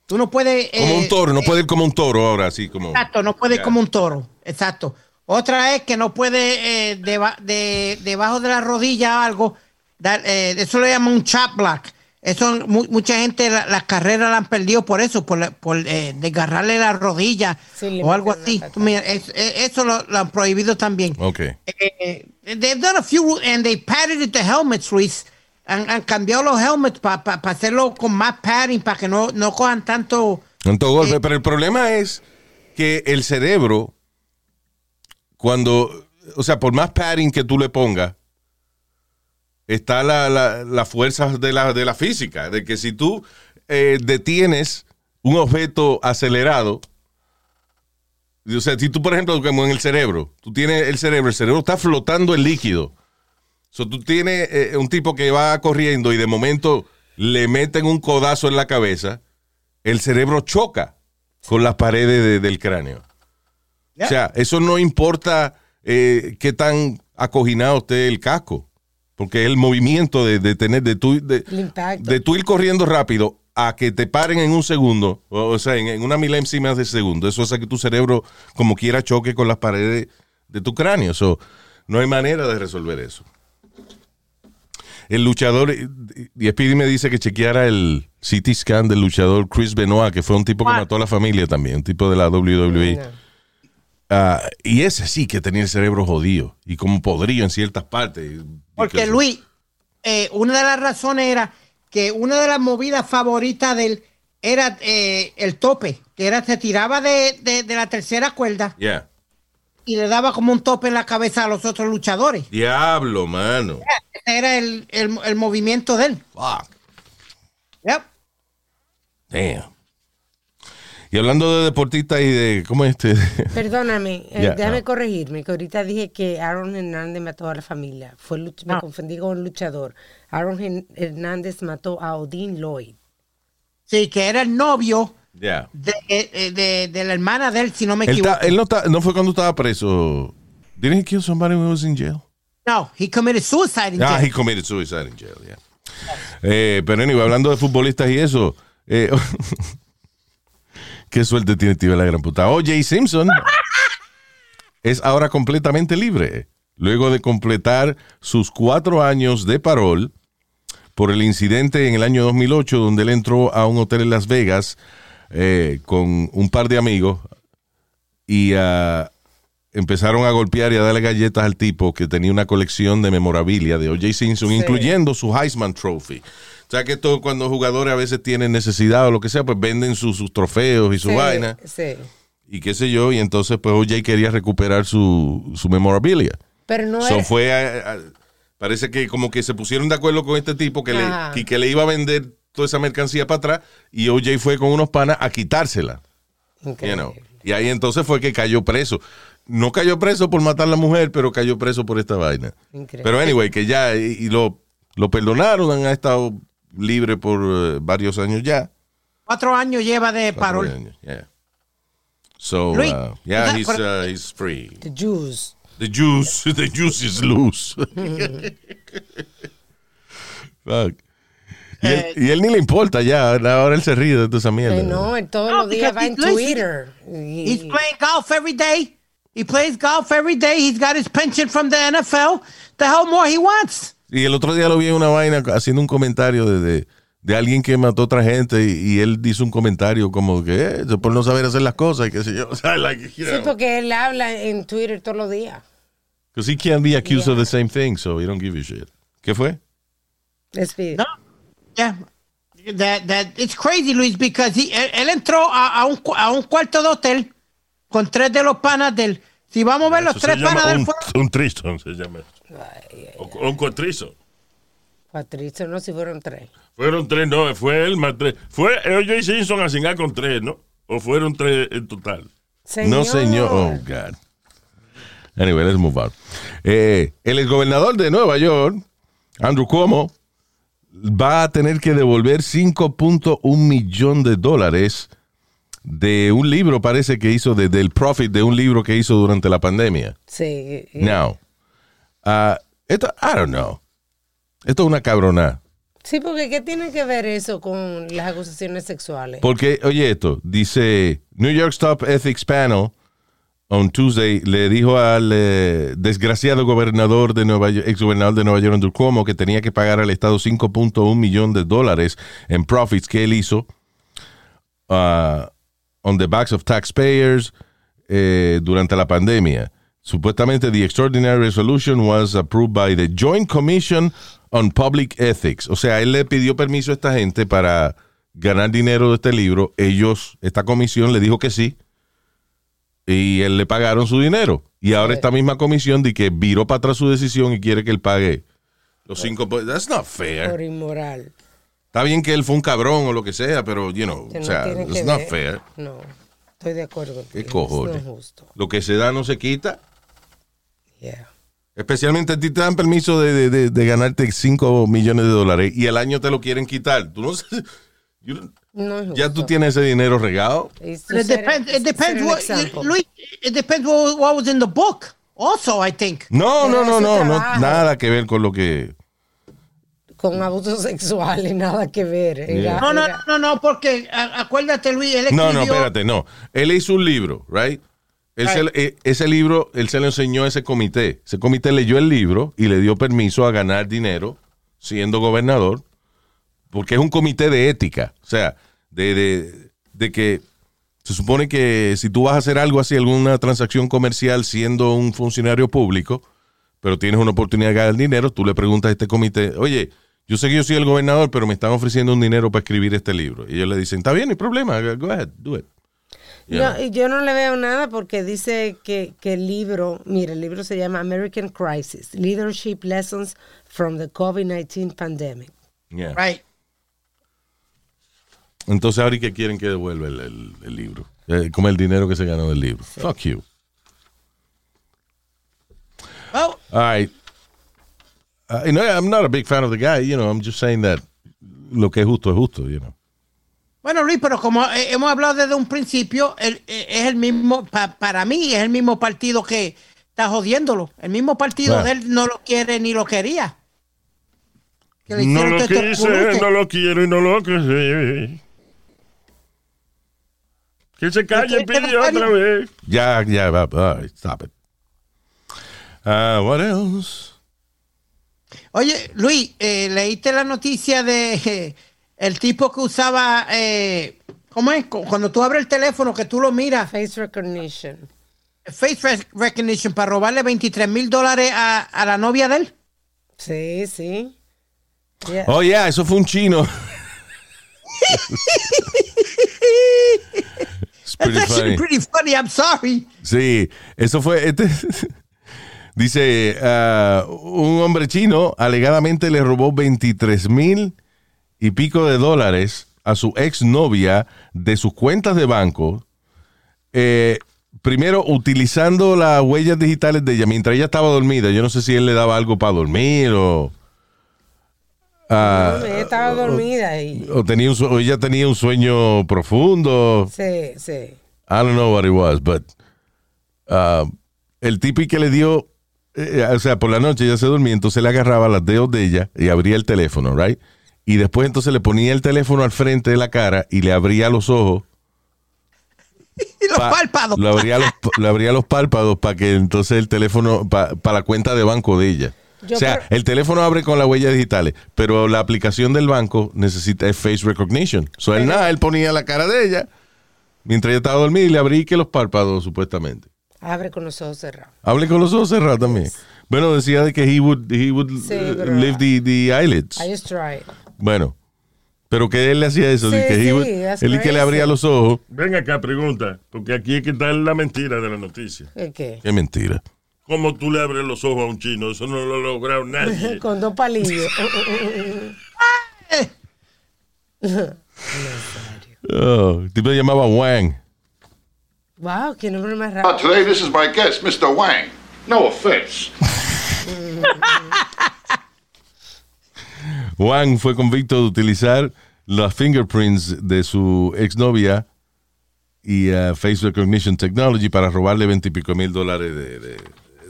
Tú no puedes. Como eh, un toro, no puede ir como un toro ahora, así como. Exacto, no puede ir como un toro. Exacto. Otra es que no puede eh, deba- de- debajo de la rodilla o algo. dar, eh, eso le llaman un chop block. Eso mu- mucha gente la- las carreras la han perdido por eso, por, la- por eh, desgarrarle la rodilla Sí, o algo así. mira, es- eh, eso lo, lo han prohibido también. Ok. Eh, they've done a few and they padded the helmets, Luis. Han, han cambiado los helmets para hacerlo con más padding, para que no, no cojan tanto. Tanto golpe. Eh, Pero el problema es que el cerebro, cuando, o sea, por más padding que tú le pongas, está la, la, la fuerza de la, de la física. De que si tú eh, detienes un objeto acelerado, o sea, si tú, por ejemplo, como en el cerebro, tú tienes el cerebro, el cerebro está flotando en líquido. So, tú tienes eh, un tipo que va corriendo y de momento le meten un codazo en la cabeza, el cerebro choca con las paredes de- del cráneo. O sea, eso no importa eh, qué tan acoginado esté el casco, porque es el movimiento de, de tener, de tú, de, El impacto. de tú ir corriendo rápido a que te paren en un segundo, o, o sea, en, en una milésima de segundo. Eso hace que tu cerebro, como quiera, choque con las paredes de tu cráneo. So, no hay manera de resolver eso. El luchador, y Speedy me dice que chequeara el CT scan del luchador Chris Benoit, que fue un tipo que mató a la familia también, un tipo de la WWE. Ah, y ese sí que tenía el cerebro jodido y como podrido en ciertas partes. Porque Luis, eh, una de las razones era que una de las movidas favoritas de él era eh, el tope, que era se tiraba de, de- de la tercera cuerda Yeah. y le daba como un tope en la cabeza a los otros luchadores. Diablo, mano. Ese era el, el- el movimiento de él. Fuck. Yep. Damn. Y hablando de deportistas y de. ¿Cómo es este? Perdóname, eh, déjame no. corregirme, que ahorita dije que Aaron Hernández mató a la familia. Fue luch- Me No. confundí con un luchador. Aaron Hernández mató a Odin Lloyd. Sí, que era el novio Yeah. de, eh, de- de la hermana de él, si no me Él, equivoco. ta- él no, ta- no fue cuando estaba preso. Didn't he kill somebody when he was in jail? No, he committed suicide in Ah, jail. he committed suicide in jail, yeah. Eh, pero anyway, hablando de futbolistas y eso, eh, qué suerte tiene tío la gran puta. O.J. Simpson es ahora completamente libre, luego de completar sus cuatro años de parol por el incidente en el año 2008 donde él entró a un hotel en Las Vegas eh, con un par de amigos y ah, empezaron a golpear y a darle galletas al tipo que tenía una colección de memorabilia de O.J. Simpson, incluyendo su Heisman Trophy. O sea que esto cuando jugadores a veces tienen necesidad o lo que sea, pues venden sus, sus trofeos y su Sí, vaina Sí. y qué sé yo, y entonces pues O.J. quería recuperar su, su memorabilia. Pero no So, era- fue a- a- parece que como que se pusieron de acuerdo con este tipo que le, que, que le iba a vender toda esa mercancía para atrás y O.J. fue con unos panas a quitársela. you know. Y ahí entonces fue que cayó preso. No cayó preso por matar a la mujer, pero cayó preso por esta vaina. Increíble. Pero anyway, que ya, y, y lo, lo perdonaron, ha estado libre por eh, varios años ya. Cuatro años lleva de parol. yeah. So, Luis, uh, yeah, ¿verdad? he's, uh, he's free. The Jews. The juice, the juice is loose. Fuck. Y, él, y él ni le importa ya, ahora él se ríe de toda esa mierda. No, él todos No, los días va en. Twitter. He's playing golf every day. He plays golf every day. He's got his pension from the NFL. The hell more he wants. Y el otro día lo vi en una vaina haciendo un comentario de, de, de alguien que mató a otra gente y, y él hizo un comentario como que eh, por no saber hacer las cosas y qué sé yo. O sea, like, you Sí, porque él habla en Twitter todos los días. 'cause he can't be accused Yeah. of the same thing, so he don't give a shit. ¿Qué fue? No. Yeah. That, that, it's crazy, Luis, because he, él, él entró a, a un, a un cuarto de hotel con tres de los panas del. Si vamos a ver los Eso tres panas del un, fueron- un tristón, se llama. O, o un cotrizo. Patricio, no, si fueron tres. Fueron tres, no, fue él más tres. Fue O.J. Simpson a cingar con tres, ¿no? O fueron tres en total. No, señor. Oh, God. Anyway, let's move on. Eh, el exgobernador de Nueva York, Andrew Cuomo, va a tener que devolver 5.1 millón de dólares de un libro, parece que hizo, de- del profit de un libro que hizo durante la pandemia. Sí. Now, ah, esto, I don't know. Esto es una cabrona. Sí, porque ¿qué tiene que ver eso con las acusaciones sexuales? Porque, oye, esto, dice New York's Top Ethics Panel on Tuesday le dijo al eh, desgraciado gobernador de Nueva York, ex gobernador de Nueva York, Andrew Cuomo, que tenía que pagar al Estado 5.1 millón de dólares en profits que él hizo ah, on the backs of taxpayers eh, durante la pandemia. Supuestamente, the extraordinary resolution was approved by the Joint Commission on Public Ethics. O sea, él le pidió permiso a esta gente para ganar dinero de este libro. Ellos, esta comisión le dijo que sí. Y él le pagaron su dinero. Y ahora esta misma comisión de que viró para atrás su decisión y quiere que él pague los cinco. po- That's not fair. Por inmoral. Está bien que él fue un cabrón o lo que sea, pero, you know, Que o no sea, it's not ver. fair. No, estoy de acuerdo. ¿Qué cojones? No es justo. Lo que se da no se quita. Yeah. Especialmente a ti te dan permiso de, de- de- de ganarte 5 millones de dólares y al año te lo quieren quitar. Tú no sabes- you No ya tú tienes ese dinero regado. It depends. It what. Luis. It depends what, what was in the book. Also, I think. No, no, no, no, no, nada que ver con lo que... Con abusos sexuales, nada que ver. Era- Yeah. No, no, era- no, no, porque acuérdate, Luis. Él No, no, escribió- espérate, no. Él hizo un libro, right? Él se- eh, ese libro, él se lo enseñó a ese comité. Ese comité leyó el libro y le dio permiso a ganar dinero siendo gobernador, porque es un comité de ética. O sea, de, de- de que se supone que si tú vas a hacer algo así, alguna transacción comercial siendo un funcionario público, pero tienes una oportunidad de ganar dinero, tú le preguntas a este comité, oye, yo sé que yo soy el gobernador, pero me están ofreciendo un dinero para escribir este libro. Y ellos le dicen, está bien, no hay problema, go ahead, do it. No, yo no le veo nada porque dice que, que el libro, mire, el libro se llama American Crisis, Leadership Lessons from the COVID-19 Pandemic. Yeah. Right. Entonces ahora ¿y qué quieren que devuelva el, el- el libro. Eh, como el dinero que se ganó del libro. Fuck you. Well, All right. Uh, you know, I'm not a big fan of the guy, you know, I'm just saying that lo que es justo es justo, you know. Bueno, Luis, pero como eh, hemos hablado desde un principio, el- eh, es el mismo, pa- para mí es el mismo partido que está jodiéndolo. El mismo partido Claro. de él no lo quiere ni lo quería. Que le No lo quise, no lo quiero y no lo quise. Que se calle, ¿Qué- qué pidió Nazario? otra vez. Ya, ya, va, right, stop it. Uh, what else? Oye, Luis, eh, leíste la noticia de eh, el tipo que usaba, eh, ¿cómo es? Cu- Cuando tú abres el teléfono, que tú lo miras, Face recognition. face rec- recognition, para robarle 23 mil dólares a, a la novia de él. Sí, sí. Yeah. Oh, yeah, eso fue un chino. It's pretty That's actually funny. pretty funny, I'm sorry. Sí, eso fue. Este, dice: ah, un hombre chino alegadamente le robó 23 mil y pico de dólares a su exnovia de sus cuentas de banco. eh, primero, utilizando las huellas digitales de ella mientras ella estaba dormida. Yo no sé si él le daba algo para dormir o. ah, No, ella estaba dormida y... o tenía un o ella tenía un sueño profundo. Sí, sí. I don't know what it was, but uh, el tipo y que le dio, eh, o sea, por la noche ella se dormía, entonces le agarraba los dedos de ella y abría el teléfono, right? Y después entonces le ponía el teléfono al frente de la cara y le abría los ojos. Y los pa- párpados. Le abría los, le abría los párpados para que entonces el teléfono, para la cuenta de banco de ella. Yo o sea, creo- el teléfono abre con las huellas digitales, pero la aplicación del banco necesita es face recognition. So, él nada, él ponía la cara de ella mientras ella estaba dormida y le abría que los párpados, supuestamente. Abre con los ojos cerrados. Hable con los ojos cerrados también. Bueno, decía de que he would, he would Sí, uh, pero- lift the, the eyelids. I just tried. Bueno, pero que él le hacía eso, Sí, que sí, would- that's él y que le abría los ojos. Ven acá, pregunta, porque aquí es que está la mentira de la noticia. ¿El qué? Qué mentira. ¿Cómo tú le abres los ojos a un chino? Eso no lo ha logrado nadie. Con dos palillos. Oh, el tipo se llamaba Wang. wow, qué nombre más Uh, raro. today, this is my guest, Mr. Wang. No offense. Wang fue convicto de utilizar las fingerprints de su exnovia y uh, face recognition technology para robarle veintipico mil dólares de- de-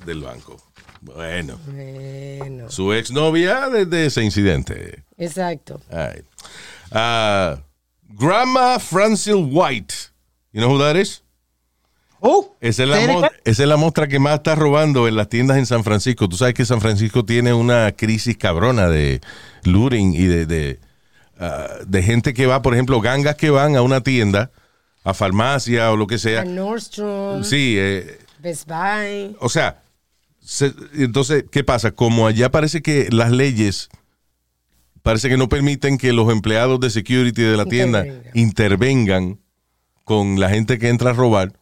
del banco. Bueno, Bueno, su exnovia desde ese incidente. exacto. Right. Uh, Grandma Francil White. You know who that is? Oh, Esa es, la ¿Tiene mo- que- esa es la mostra que más está robando en las tiendas en San Francisco. Tú sabes que San Francisco tiene una crisis cabrona de looting y de, de, ah, de gente que va, por ejemplo, gangas que van a una tienda, a farmacia o lo que A sea. Nordstrom, Sí, eh, Best Buy. o sea, se- entonces, ¿qué pasa? Como allá parece que las leyes parece que no permiten que los empleados de security de la tienda Intervengan. intervengan con la gente que entra a robar,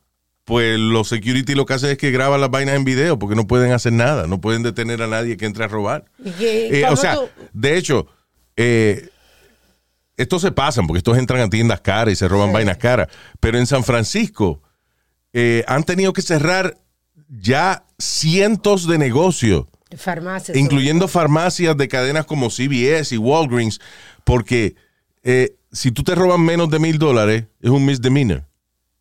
pues los security lo que hacen es que graban las vainas en video porque no pueden hacer nada, no pueden detener a nadie que entre a robar. ¿Y qué- Eh, o sea, tú- de hecho, eh, estos se pasan porque estos entran a tiendas caras y se roban Sí. vainas caras. Pero en San Francisco eh, han tenido que cerrar ya cientos de negocios, farmacias. incluyendo farmacias de cadenas como CVS y Walgreens, porque eh, si tú te roban menos de mil dólares, es un misdemeanor.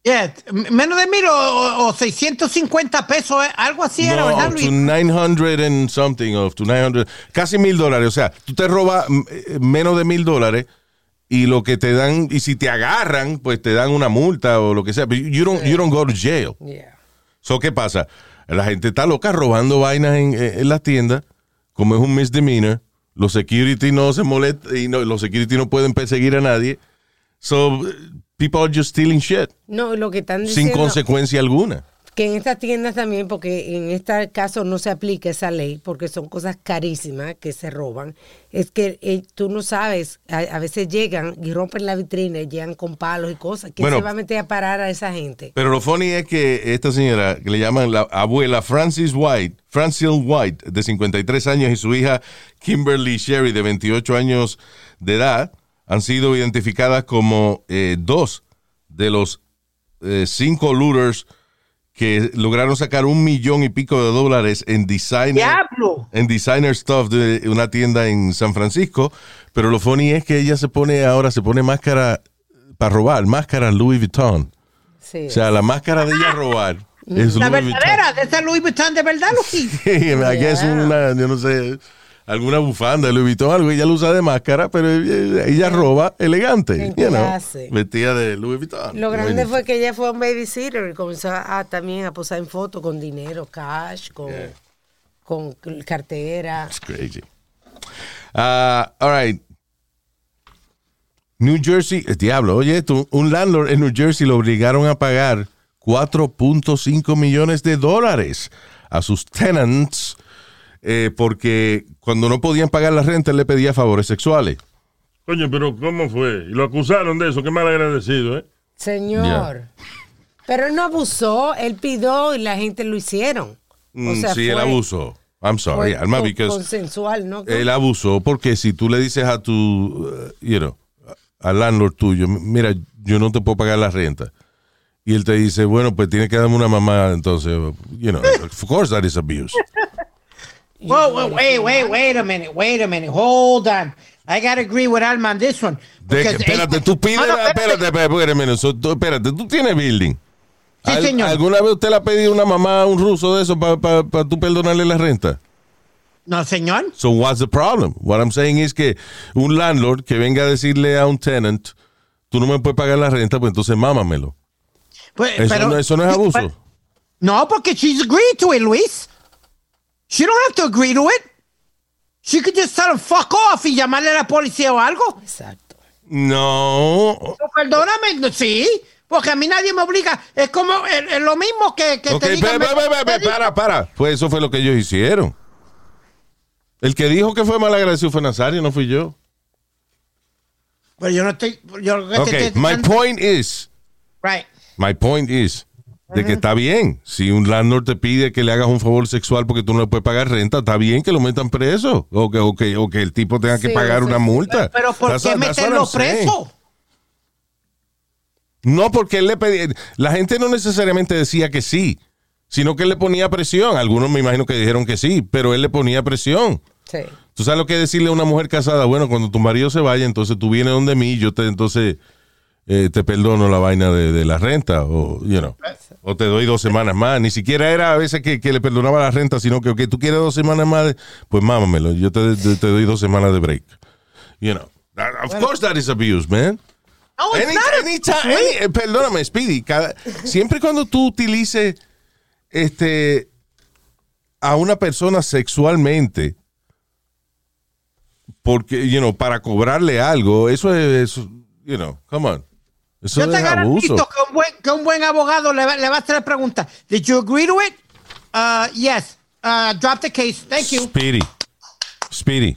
Yeah, menos de mil o, o- o 650 pesos, eh, algo así era, ¿verdad, No, Luis? to 900 and something, of to 900, casi mil dólares. O sea, tú te robas eh, menos de mil dólares y lo que te dan, y si te agarran, pues te dan una multa o lo que sea. But you don't, you don't go to jail. Yeah. So, ¿qué pasa? La gente está loca robando vainas en, en- en las tiendas, como es un misdemeanor. Los security no se molestan y no, los security no pueden perseguir a nadie. So, people are just stealing shit No, lo que están sin diciendo, consecuencia alguna. que en estas tiendas también, porque en este caso no se aplica esa ley, porque son cosas carísimas que se roban, es que eh, tú no sabes, a, a veces llegan y rompen la vitrina, y llegan con palos y cosas. ¿Quién Bueno. se va a meter a parar a esa gente? Pero lo funny es que esta señora, que le llaman la abuela Francis White, Francis White, de 53 años, y su hija Kimberly Sherry, de 28 años de edad, han sido identificadas como eh, dos de los eh, cinco looters que lograron sacar un millón y pico de dólares en designer, ¡Diablo! en designer stuff de una tienda en San Francisco. Pero lo funny es que ella se pone ahora, se pone máscara para robar, máscara Louis Vuitton. Sí. O sea, la máscara de ella robar es La Louis verdadera, de esa Louis Vuitton de verdad, Luis. Vuitton. Aquí es una, yo no sé, alguna bufanda Louis Vuitton, algo, ella lo usa de máscara, pero ella, ella roba elegante, you know, vestida de Louis Vuitton. Lo grande fue que ella fue un babysitter y comenzó a, también a posar en fotos con dinero, cash, con, con cartera. It's crazy. Ah, all right. New Jersey, eh, diablo, oye, tú, un landlord en New Jersey lo obligaron a pagar 4.5 millones de dólares a sus tenants eh, porque cuando no podían pagar la renta él le pedía favores sexuales. Coño, pero ¿cómo fue? Y lo acusaron de eso, qué mal agradecido, ¿eh? Señor. Pero él no abusó, él pidió y la gente lo hicieron. O Mm, sea, sí, él fue- abusó. I'm sorry, fue Alma, because consensual, ¿no? él abusó porque si tú le dices a tu, uh, you know, al landlord tuyo, mira, yo no te puedo pagar la renta. Y él te dice, bueno, pues tiene que darme una mamá, entonces, you know, of course that is abuse. Whoa, whoa, wait, wait, wait a minute, wait a minute, hold on. I gotta agree with Alma on this one. De espérate, tú pides, No, no, espérate, espérate, espérate, espérate, so, tú- espérate, tú tienes building. Sí, ¿Al- señor. ¿Alguna vez usted le ha pedido a una mamá a un ruso de eso para tú perdonarle la renta? No, señor. So what's the problem? What I'm saying is que un landlord que venga a decirle a un tenant, tú no me puedes pagar la renta, pues entonces mámamelo. Pues, Eso, pero- no, eso no es abuso. No, porque she's agreed to it, Luis. She don't have to agree to it. She could just tell him fuck off y llamarle a la policía o algo. Exacto. No. No, Perdóname, no, sí, porque a mí nadie me obliga. Es como es, es lo mismo que, que Ok, te digan. para, para. Pues eso fue lo que ellos hicieron. El que dijo que fue mal agradecido fue Nazario, no fui yo. Pero yo no estoy. Yo, lo que te Ok, estoy my diciendo- point is, Right. my point is, de que está bien. Si un landlord te pide que le hagas un favor sexual porque tú no le puedes pagar renta, está bien que lo metan preso. O que, o que, o que el tipo tenga que Sí, pagar sí, una multa. Pero ¿por That's qué meterlo preso? No, porque él le pedía. La gente no necesariamente decía que sí, sino que él le ponía presión. Algunos me imagino que dijeron que sí, pero él le ponía presión. Sí. ¿Tú sabes lo que decirle a una mujer casada? Bueno, cuando tu marido se vaya, entonces tú vienes donde mí, yo te entonces eh, te perdono la vaina de, de la renta, o, you know, o te doy dos semanas más. Ni siquiera era a veces que, que le perdonaba la renta, sino que, tú quieres dos semanas más, pues mámamelo, yo te, te- te doy dos semanas de break. You know, That- of course that is abuse, man. No, Any- any- eh, perdóname, Speedy. cada- siempre cuando tú utilices este, a una persona sexualmente, porque, you know, para cobrarle algo, eso es, you know, come on. Eso Yo te garantizo abuso. que un, buen, que un buen abogado le va, le va a hacer la pregunta. Did you agree to it? Uh, yes. Uh, drop the case. Thank you. Speedy. Speedy.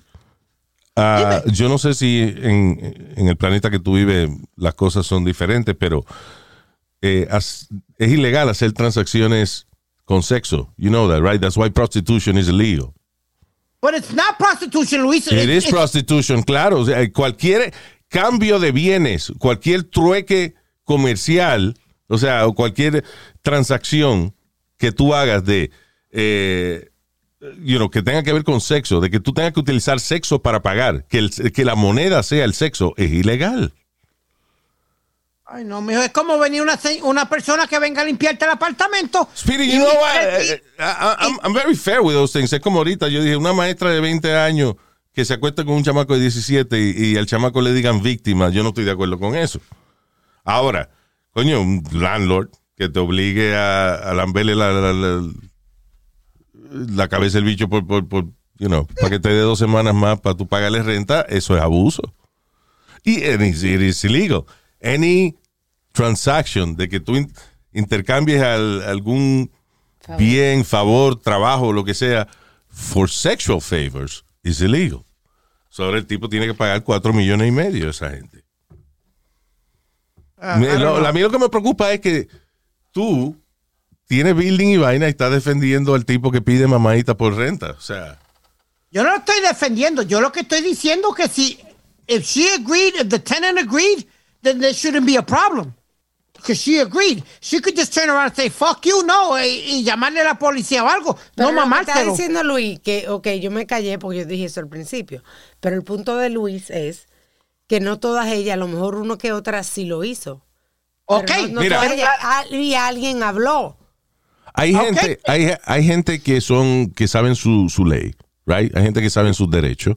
Ah, yo no sé si en, en el planeta que tú vives las cosas son diferentes, pero eh, as- es ilegal hacer transacciones con sexo. You know that, right? That's why prostitution is illegal. But it's not prostitution, Luis. It is prostitution, claro. O sea, cualquier cambio de bienes, cualquier trueque comercial, o sea, o cualquier transacción que tú hagas de, eh, you know, que tenga que ver con sexo, de que tú tengas que utilizar sexo para pagar, que, el- que la moneda sea el sexo, es ilegal. Ay, no, mijo, es como venir una, una persona que venga a limpiarte el apartamento. Speedy, you know what? y- I, I- I'm, I'm very fair with those things. Es como ahorita yo dije, una maestra de 20 años que se acuesta con un chamaco de 17 y, y al chamaco le digan víctima, yo no estoy de acuerdo con eso. Ahora, coño, un landlord que te obligue a, a lamberle la, la, la- la cabeza del bicho por, por, por, you know, para que te dé dos semanas más para tú pagarle renta, eso es abuso. Y it's- it is illegal. Any transaction de que tú in- intercambies al- algún bien, favor, trabajo, lo que sea, for sexual favors, is illegal. So, ahora el tipo tiene que pagar cuatro millones y medio a esa gente. Ah, Me- lo, a mí lo que me preocupa es que tú tienes building y vaina y estás defendiendo al tipo que pide mamadita por renta. O sea, Yo no lo estoy defendiendo. Yo lo que estoy diciendo que si if she agreed, if the tenant agreed, then there shouldn't be a problem. Because she agreed. She could just turn around and say, fuck you, no, y, y llamarle a la policía o algo. Pero no lo que está diciendo Luis, que, ok, yo me callé porque yo dije eso al principio, pero el punto de Luis es que no todas ellas, a lo mejor uno que otra sí lo hizo. Pero Ok, no, no Mira. todas ellas, y alguien habló. hay gente, hay, hay gente que son, que saben su, su ley, right? Hay gente que saben sus derechos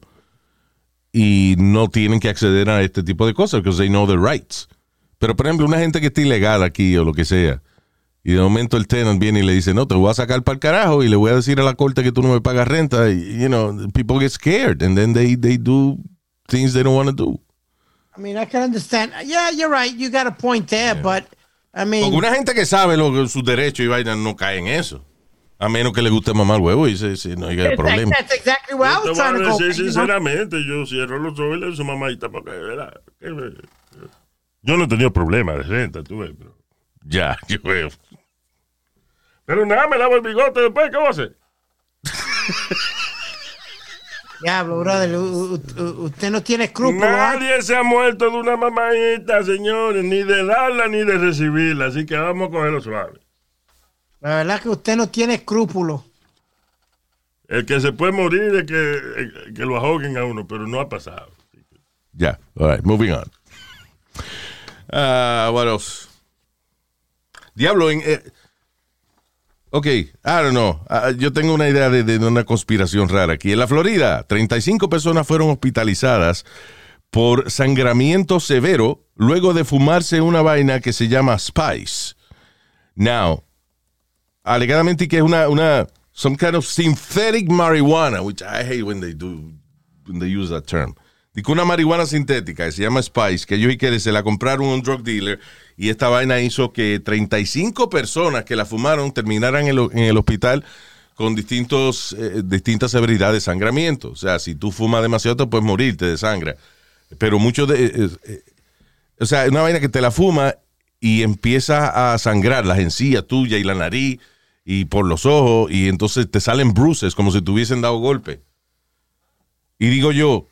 y no tienen que acceder a este tipo de cosas because they know their rights. Pero, por ejemplo, una gente que está ilegal aquí o lo que sea, y de momento el tenant viene y le dice, no, te voy a sacar para el carajo y le voy a decir a la corte que tú no me pagas renta, y, you know, people get scared and then they, they do things they don't want to do. I mean, I can understand. Yeah, you're right. You got a point there, but I mean, Porque una gente que sabe lo, sus derechos y vaina no cae en eso. A menos que le guste mamar huevo y se, se- no haya problema. that's exactly what I Yo te was voy a trying to go. decir you know? sinceramente, yo cierro los ojos y le su mamadita porque, ¿verdad? Yo no he tenido problemas de renta, tú ves, pero... Ya, yo veo. Pero nada, me lavo el bigote después, ¿qué voy a hacer? Diablo, brother, usted no tiene escrúpulos. ¿ah? Nadie se ha muerto de una mamadita, señores, ni de darla ni de recibirla, así que vamos a cogerlo suave. La verdad que usted no tiene escrúpulos. El que se puede morir es que, eh, que lo ahoguen a uno, pero no ha pasado. Ya, all right, moving on. Ah, what else? Diablo, en, eh, ok, I don't know. Ah, yo tengo una idea de, de una conspiración rara aquí. En la Florida, 35 personas fueron hospitalizadas por sangramiento severo luego de fumarse una vaina que se llama Spice. Now, alegadamente que es una, una, some kind of synthetic marijuana, which I hate when they do, when they use that term. Dice una marihuana sintética que se llama Spice, que ellos y que se la compraron un drug dealer y esta vaina hizo que 35 personas que la fumaron terminaran en el, hospital con distintos, eh, distintas severidades de sangramiento. O sea, si tú fumas demasiado te puedes morirte de sangre. Pero muchos de... eh, eh, o sea, una vaina que te la fuma y empieza a sangrar las encías tuyas y la nariz y por los ojos y entonces te salen bruces como si te hubiesen dado golpe. Y digo yo,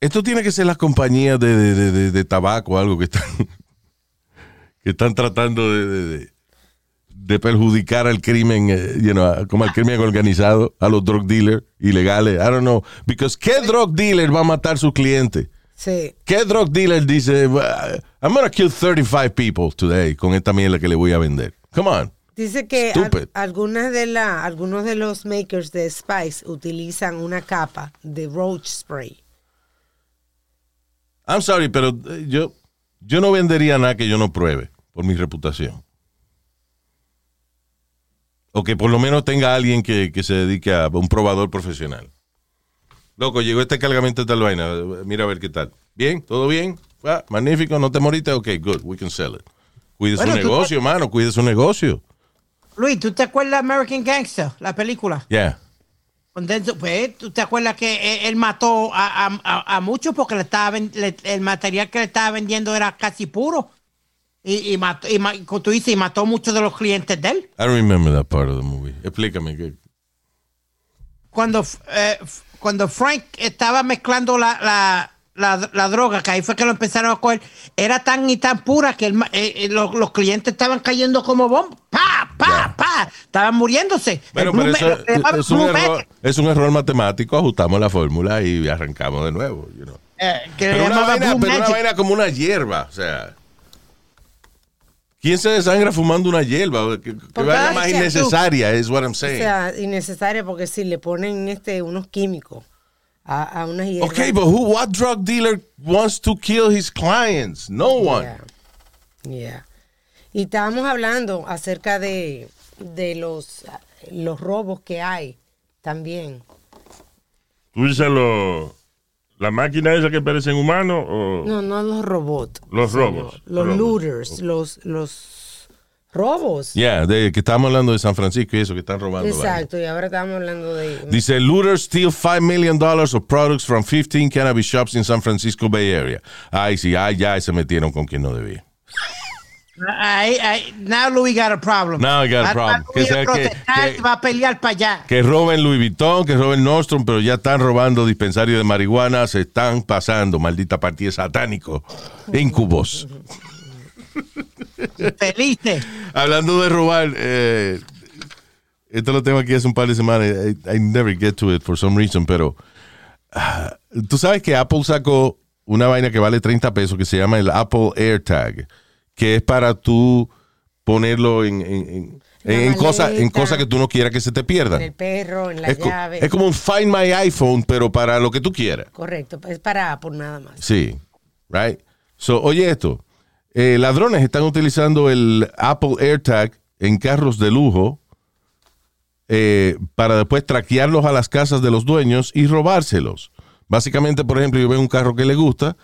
esto tiene que ser las compañías de, de- de- de- tabaco o algo que están, que están tratando de, de- perjudicar al crimen, eh, you know, como al crimen organizado, a los drug dealers ilegales. I don't know. Because ¿qué drug dealer va a matar a su cliente? Sí. ¿Qué drug dealer dice, I'm gonna kill 35 people today con esta mierda que le voy a vender? Come on. Dice que al- algunas de la, algunos de los makers de Spice utilizan una capa de roach spray. I'm sorry, pero eh, yo, yo no vendería nada que yo no pruebe por mi reputación. O que por lo menos tenga alguien que, que se dedique a un probador profesional. Loco, llegó este cargamento de tal vaina. Mira a ver qué tal. ¿Bien? ¿Todo bien? Ah, magnífico, ¿no te moriste? Ok, good, we can sell it. Cuide Bueno, su negocio, mano, cuide su negocio. Luis, ¿tú te acuerdas de American Gangster, la película? Yeah. Denzel- pues, ¿tú te acuerdas que él, él mató a, a- a- muchos porque le estaba le- el material que le estaba vendiendo era casi puro? Y, y mató, y, como tú dices, y mató muchos de los clientes de él. I don't remember that part of the movie. Explícame. ¿qué? Cuando, eh, cuando Frank estaba mezclando la, la, la, la droga, que ahí fue que lo empezaron a coger, era tan y tan pura que el eh, eh, los, los clientes estaban cayendo como bombas. ¡Pa! ¡Pa! Ya. ¡Pa! Estaban muriéndose. Bueno, pero eso es un, error, Magic, es un error matemático. Ajustamos la fórmula y arrancamos de nuevo. you know. eh, que Pero, una vaina, Blue pero una Magic. vaina como una hierba. O sea, ¿quién se desangra fumando una hierba? Que, que más innecesaria, es what I'm O saying. sea, innecesaria porque si le ponen este unos químicos a, a unas hierbas. okay, but who, what drug dealer wants to kill his clients? No one. Yeah. Yeah. Y estábamos hablando acerca de, de los, los robos que hay también. ¿Tú dices lo, la máquina esa que parecen humanos o No, no los robots. los robos? Los looters, los, los Robos. Yeah, de que estamos hablando de San Francisco y eso, que están robando. Exacto, y ahora estamos hablando de... Dice, looters steal 5 million dollars of products from 15 cannabis shops in San Francisco Bay Area. Ay, sí, ay, ya se metieron con quien no debía. Ahí, ahí, now Louis got a problem. Now I got a Ahora problem. Que va a sea que- que- va a pelear para allá. Que roben Louis Vuitton, que roben Nordstrom, pero ya están robando dispensarios de marihuana, se están pasando, maldita partida satánico. Incubos. Felices. Hablando de robar, eh, esto lo tengo aquí hace un par de semanas. I, I never get to it for some reason, pero ah, tú sabes que Apple sacó una vaina que vale 30 pesos que se llama el Apple AirTag, que es para tú ponerlo en, en, en- en cosas en maleta. cosas que tú no quieras que se te pierdan. En el perro, en la Es, co- llave. es como un Find My iPhone, pero para lo que tú quieras. Correcto, es para Apple nada más. Sí, right. So, oye esto, eh, ladrones están utilizando el Apple AirTag en carros de lujo eh, para después traquearlos a las casas de los dueños y robárselos. Básicamente, por ejemplo, yo veo un carro que le gusta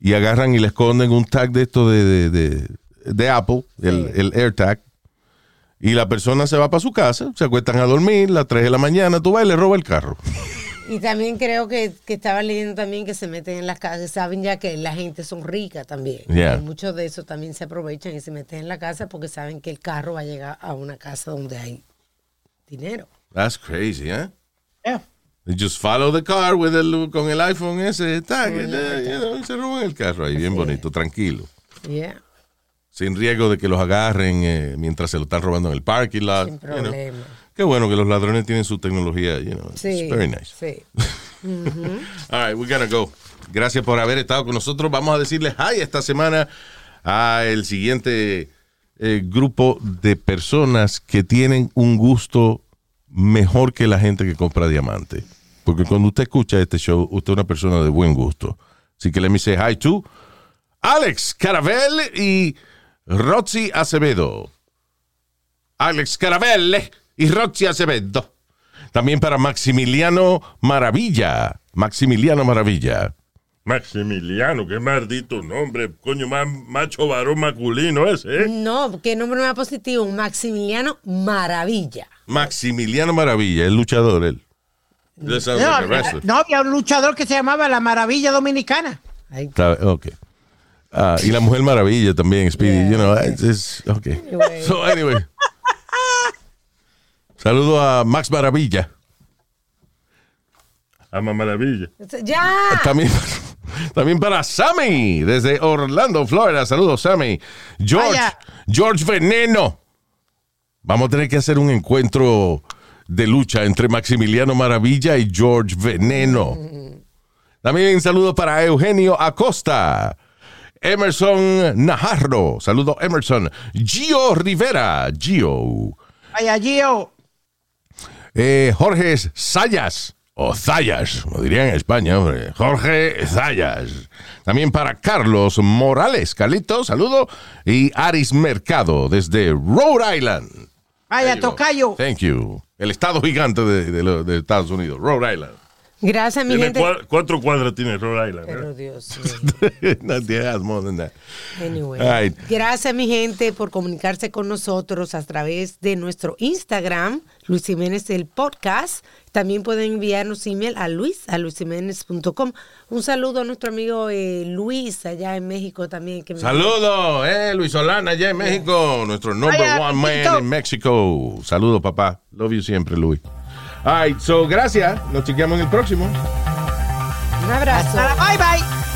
y agarran y le esconden un tag de esto de, de, de- de Apple, el, el AirTag, y la persona se va para su casa, se acuestan a dormir, a las 3 de la mañana, tú vas y le roba el carro. Y también creo que, que estaba leyendo también que se meten en las casas, saben ya que la gente son ricas también. Yeah. Y muchos de esos también se aprovechan y se meten en la casa porque saben que el carro va a llegar a una casa donde hay dinero. That's crazy, ¿eh? Yeah. They just follow the car with el- con el iPhone ese tag, you know, y se roban el carro ahí, bien bonito, tranquilo. Yeah, Sin riesgo de que los agarren eh, mientras se lo están robando en el parking lot. sin you know. Qué bueno que los ladrones tienen su tecnología, you know. Sí, It's very nice. sí. All right, we gotta go. Gracias por haber estado con nosotros. Vamos a decirles hi esta semana a el siguiente eh, grupo de personas que tienen un gusto mejor que la gente que compra diamante. Porque cuando usted escucha este show, usted es una persona de buen gusto. Así que le me dice hi to Alex Caravel y Roxy Acevedo. Alex Caravelle y Roxy Acevedo. También para Maximiliano Maravilla. Maximiliano Maravilla. Maximiliano, qué maldito nombre, coño, más macho varón masculino ese, ¿eh? No, qué nombre más positivo, Maximiliano Maravilla. Maximiliano Maravilla, el luchador, él. No, like había un luchador que se llamaba La Maravilla Dominicana. Está- ok. Ah, y la Mujer Maravilla también, Speedy. You know, it's- it's- ok. Anyway. So, anyway. Saludo a Max Maravilla. Ama maravilla. ¡Ya! También, también para Sammy, desde Orlando, Florida. Saludos, Sammy. George, Vaya. George Veneno. Vamos a tener que hacer un encuentro de lucha entre Maximiliano Maravilla y George Veneno. También saludos para Eugenio Acosta. Emerson Najarro. Saludos, Emerson. Gio Rivera. Gio. Vaya, Gio. Eh, Jorge Sayas, o Zayas, como dirían en España, hombre. Jorge Zayas. También para Carlos Morales, Carlito, saludo. Y Aris Mercado, desde Rhode Island. Vaya. Tocayo. Thank you. El estado gigante de, de Estados Unidos, Rhode Island. Gracias, mi Tiene gente. cua- cuatro cuadras tiene Rhode Island. Pero ¿eh? Dios mío. no, has more than that. Anyway. Right. Gracias, mi gente, por comunicarse con nosotros a través de nuestro Instagram, Luis Jiménez el podcast. También pueden enviarnos email a luis a luisjiménez.com. Un saludo a nuestro amigo eh, Luis allá en México también. Que me- Saludos, eh, Luis Solana, allá en México, nuestro number Vaya, one man en México. Saludos, papá. Love you siempre, Luis. All right, so gracias. Nos chequeamos en el próximo. Un abrazo. Bye, bye.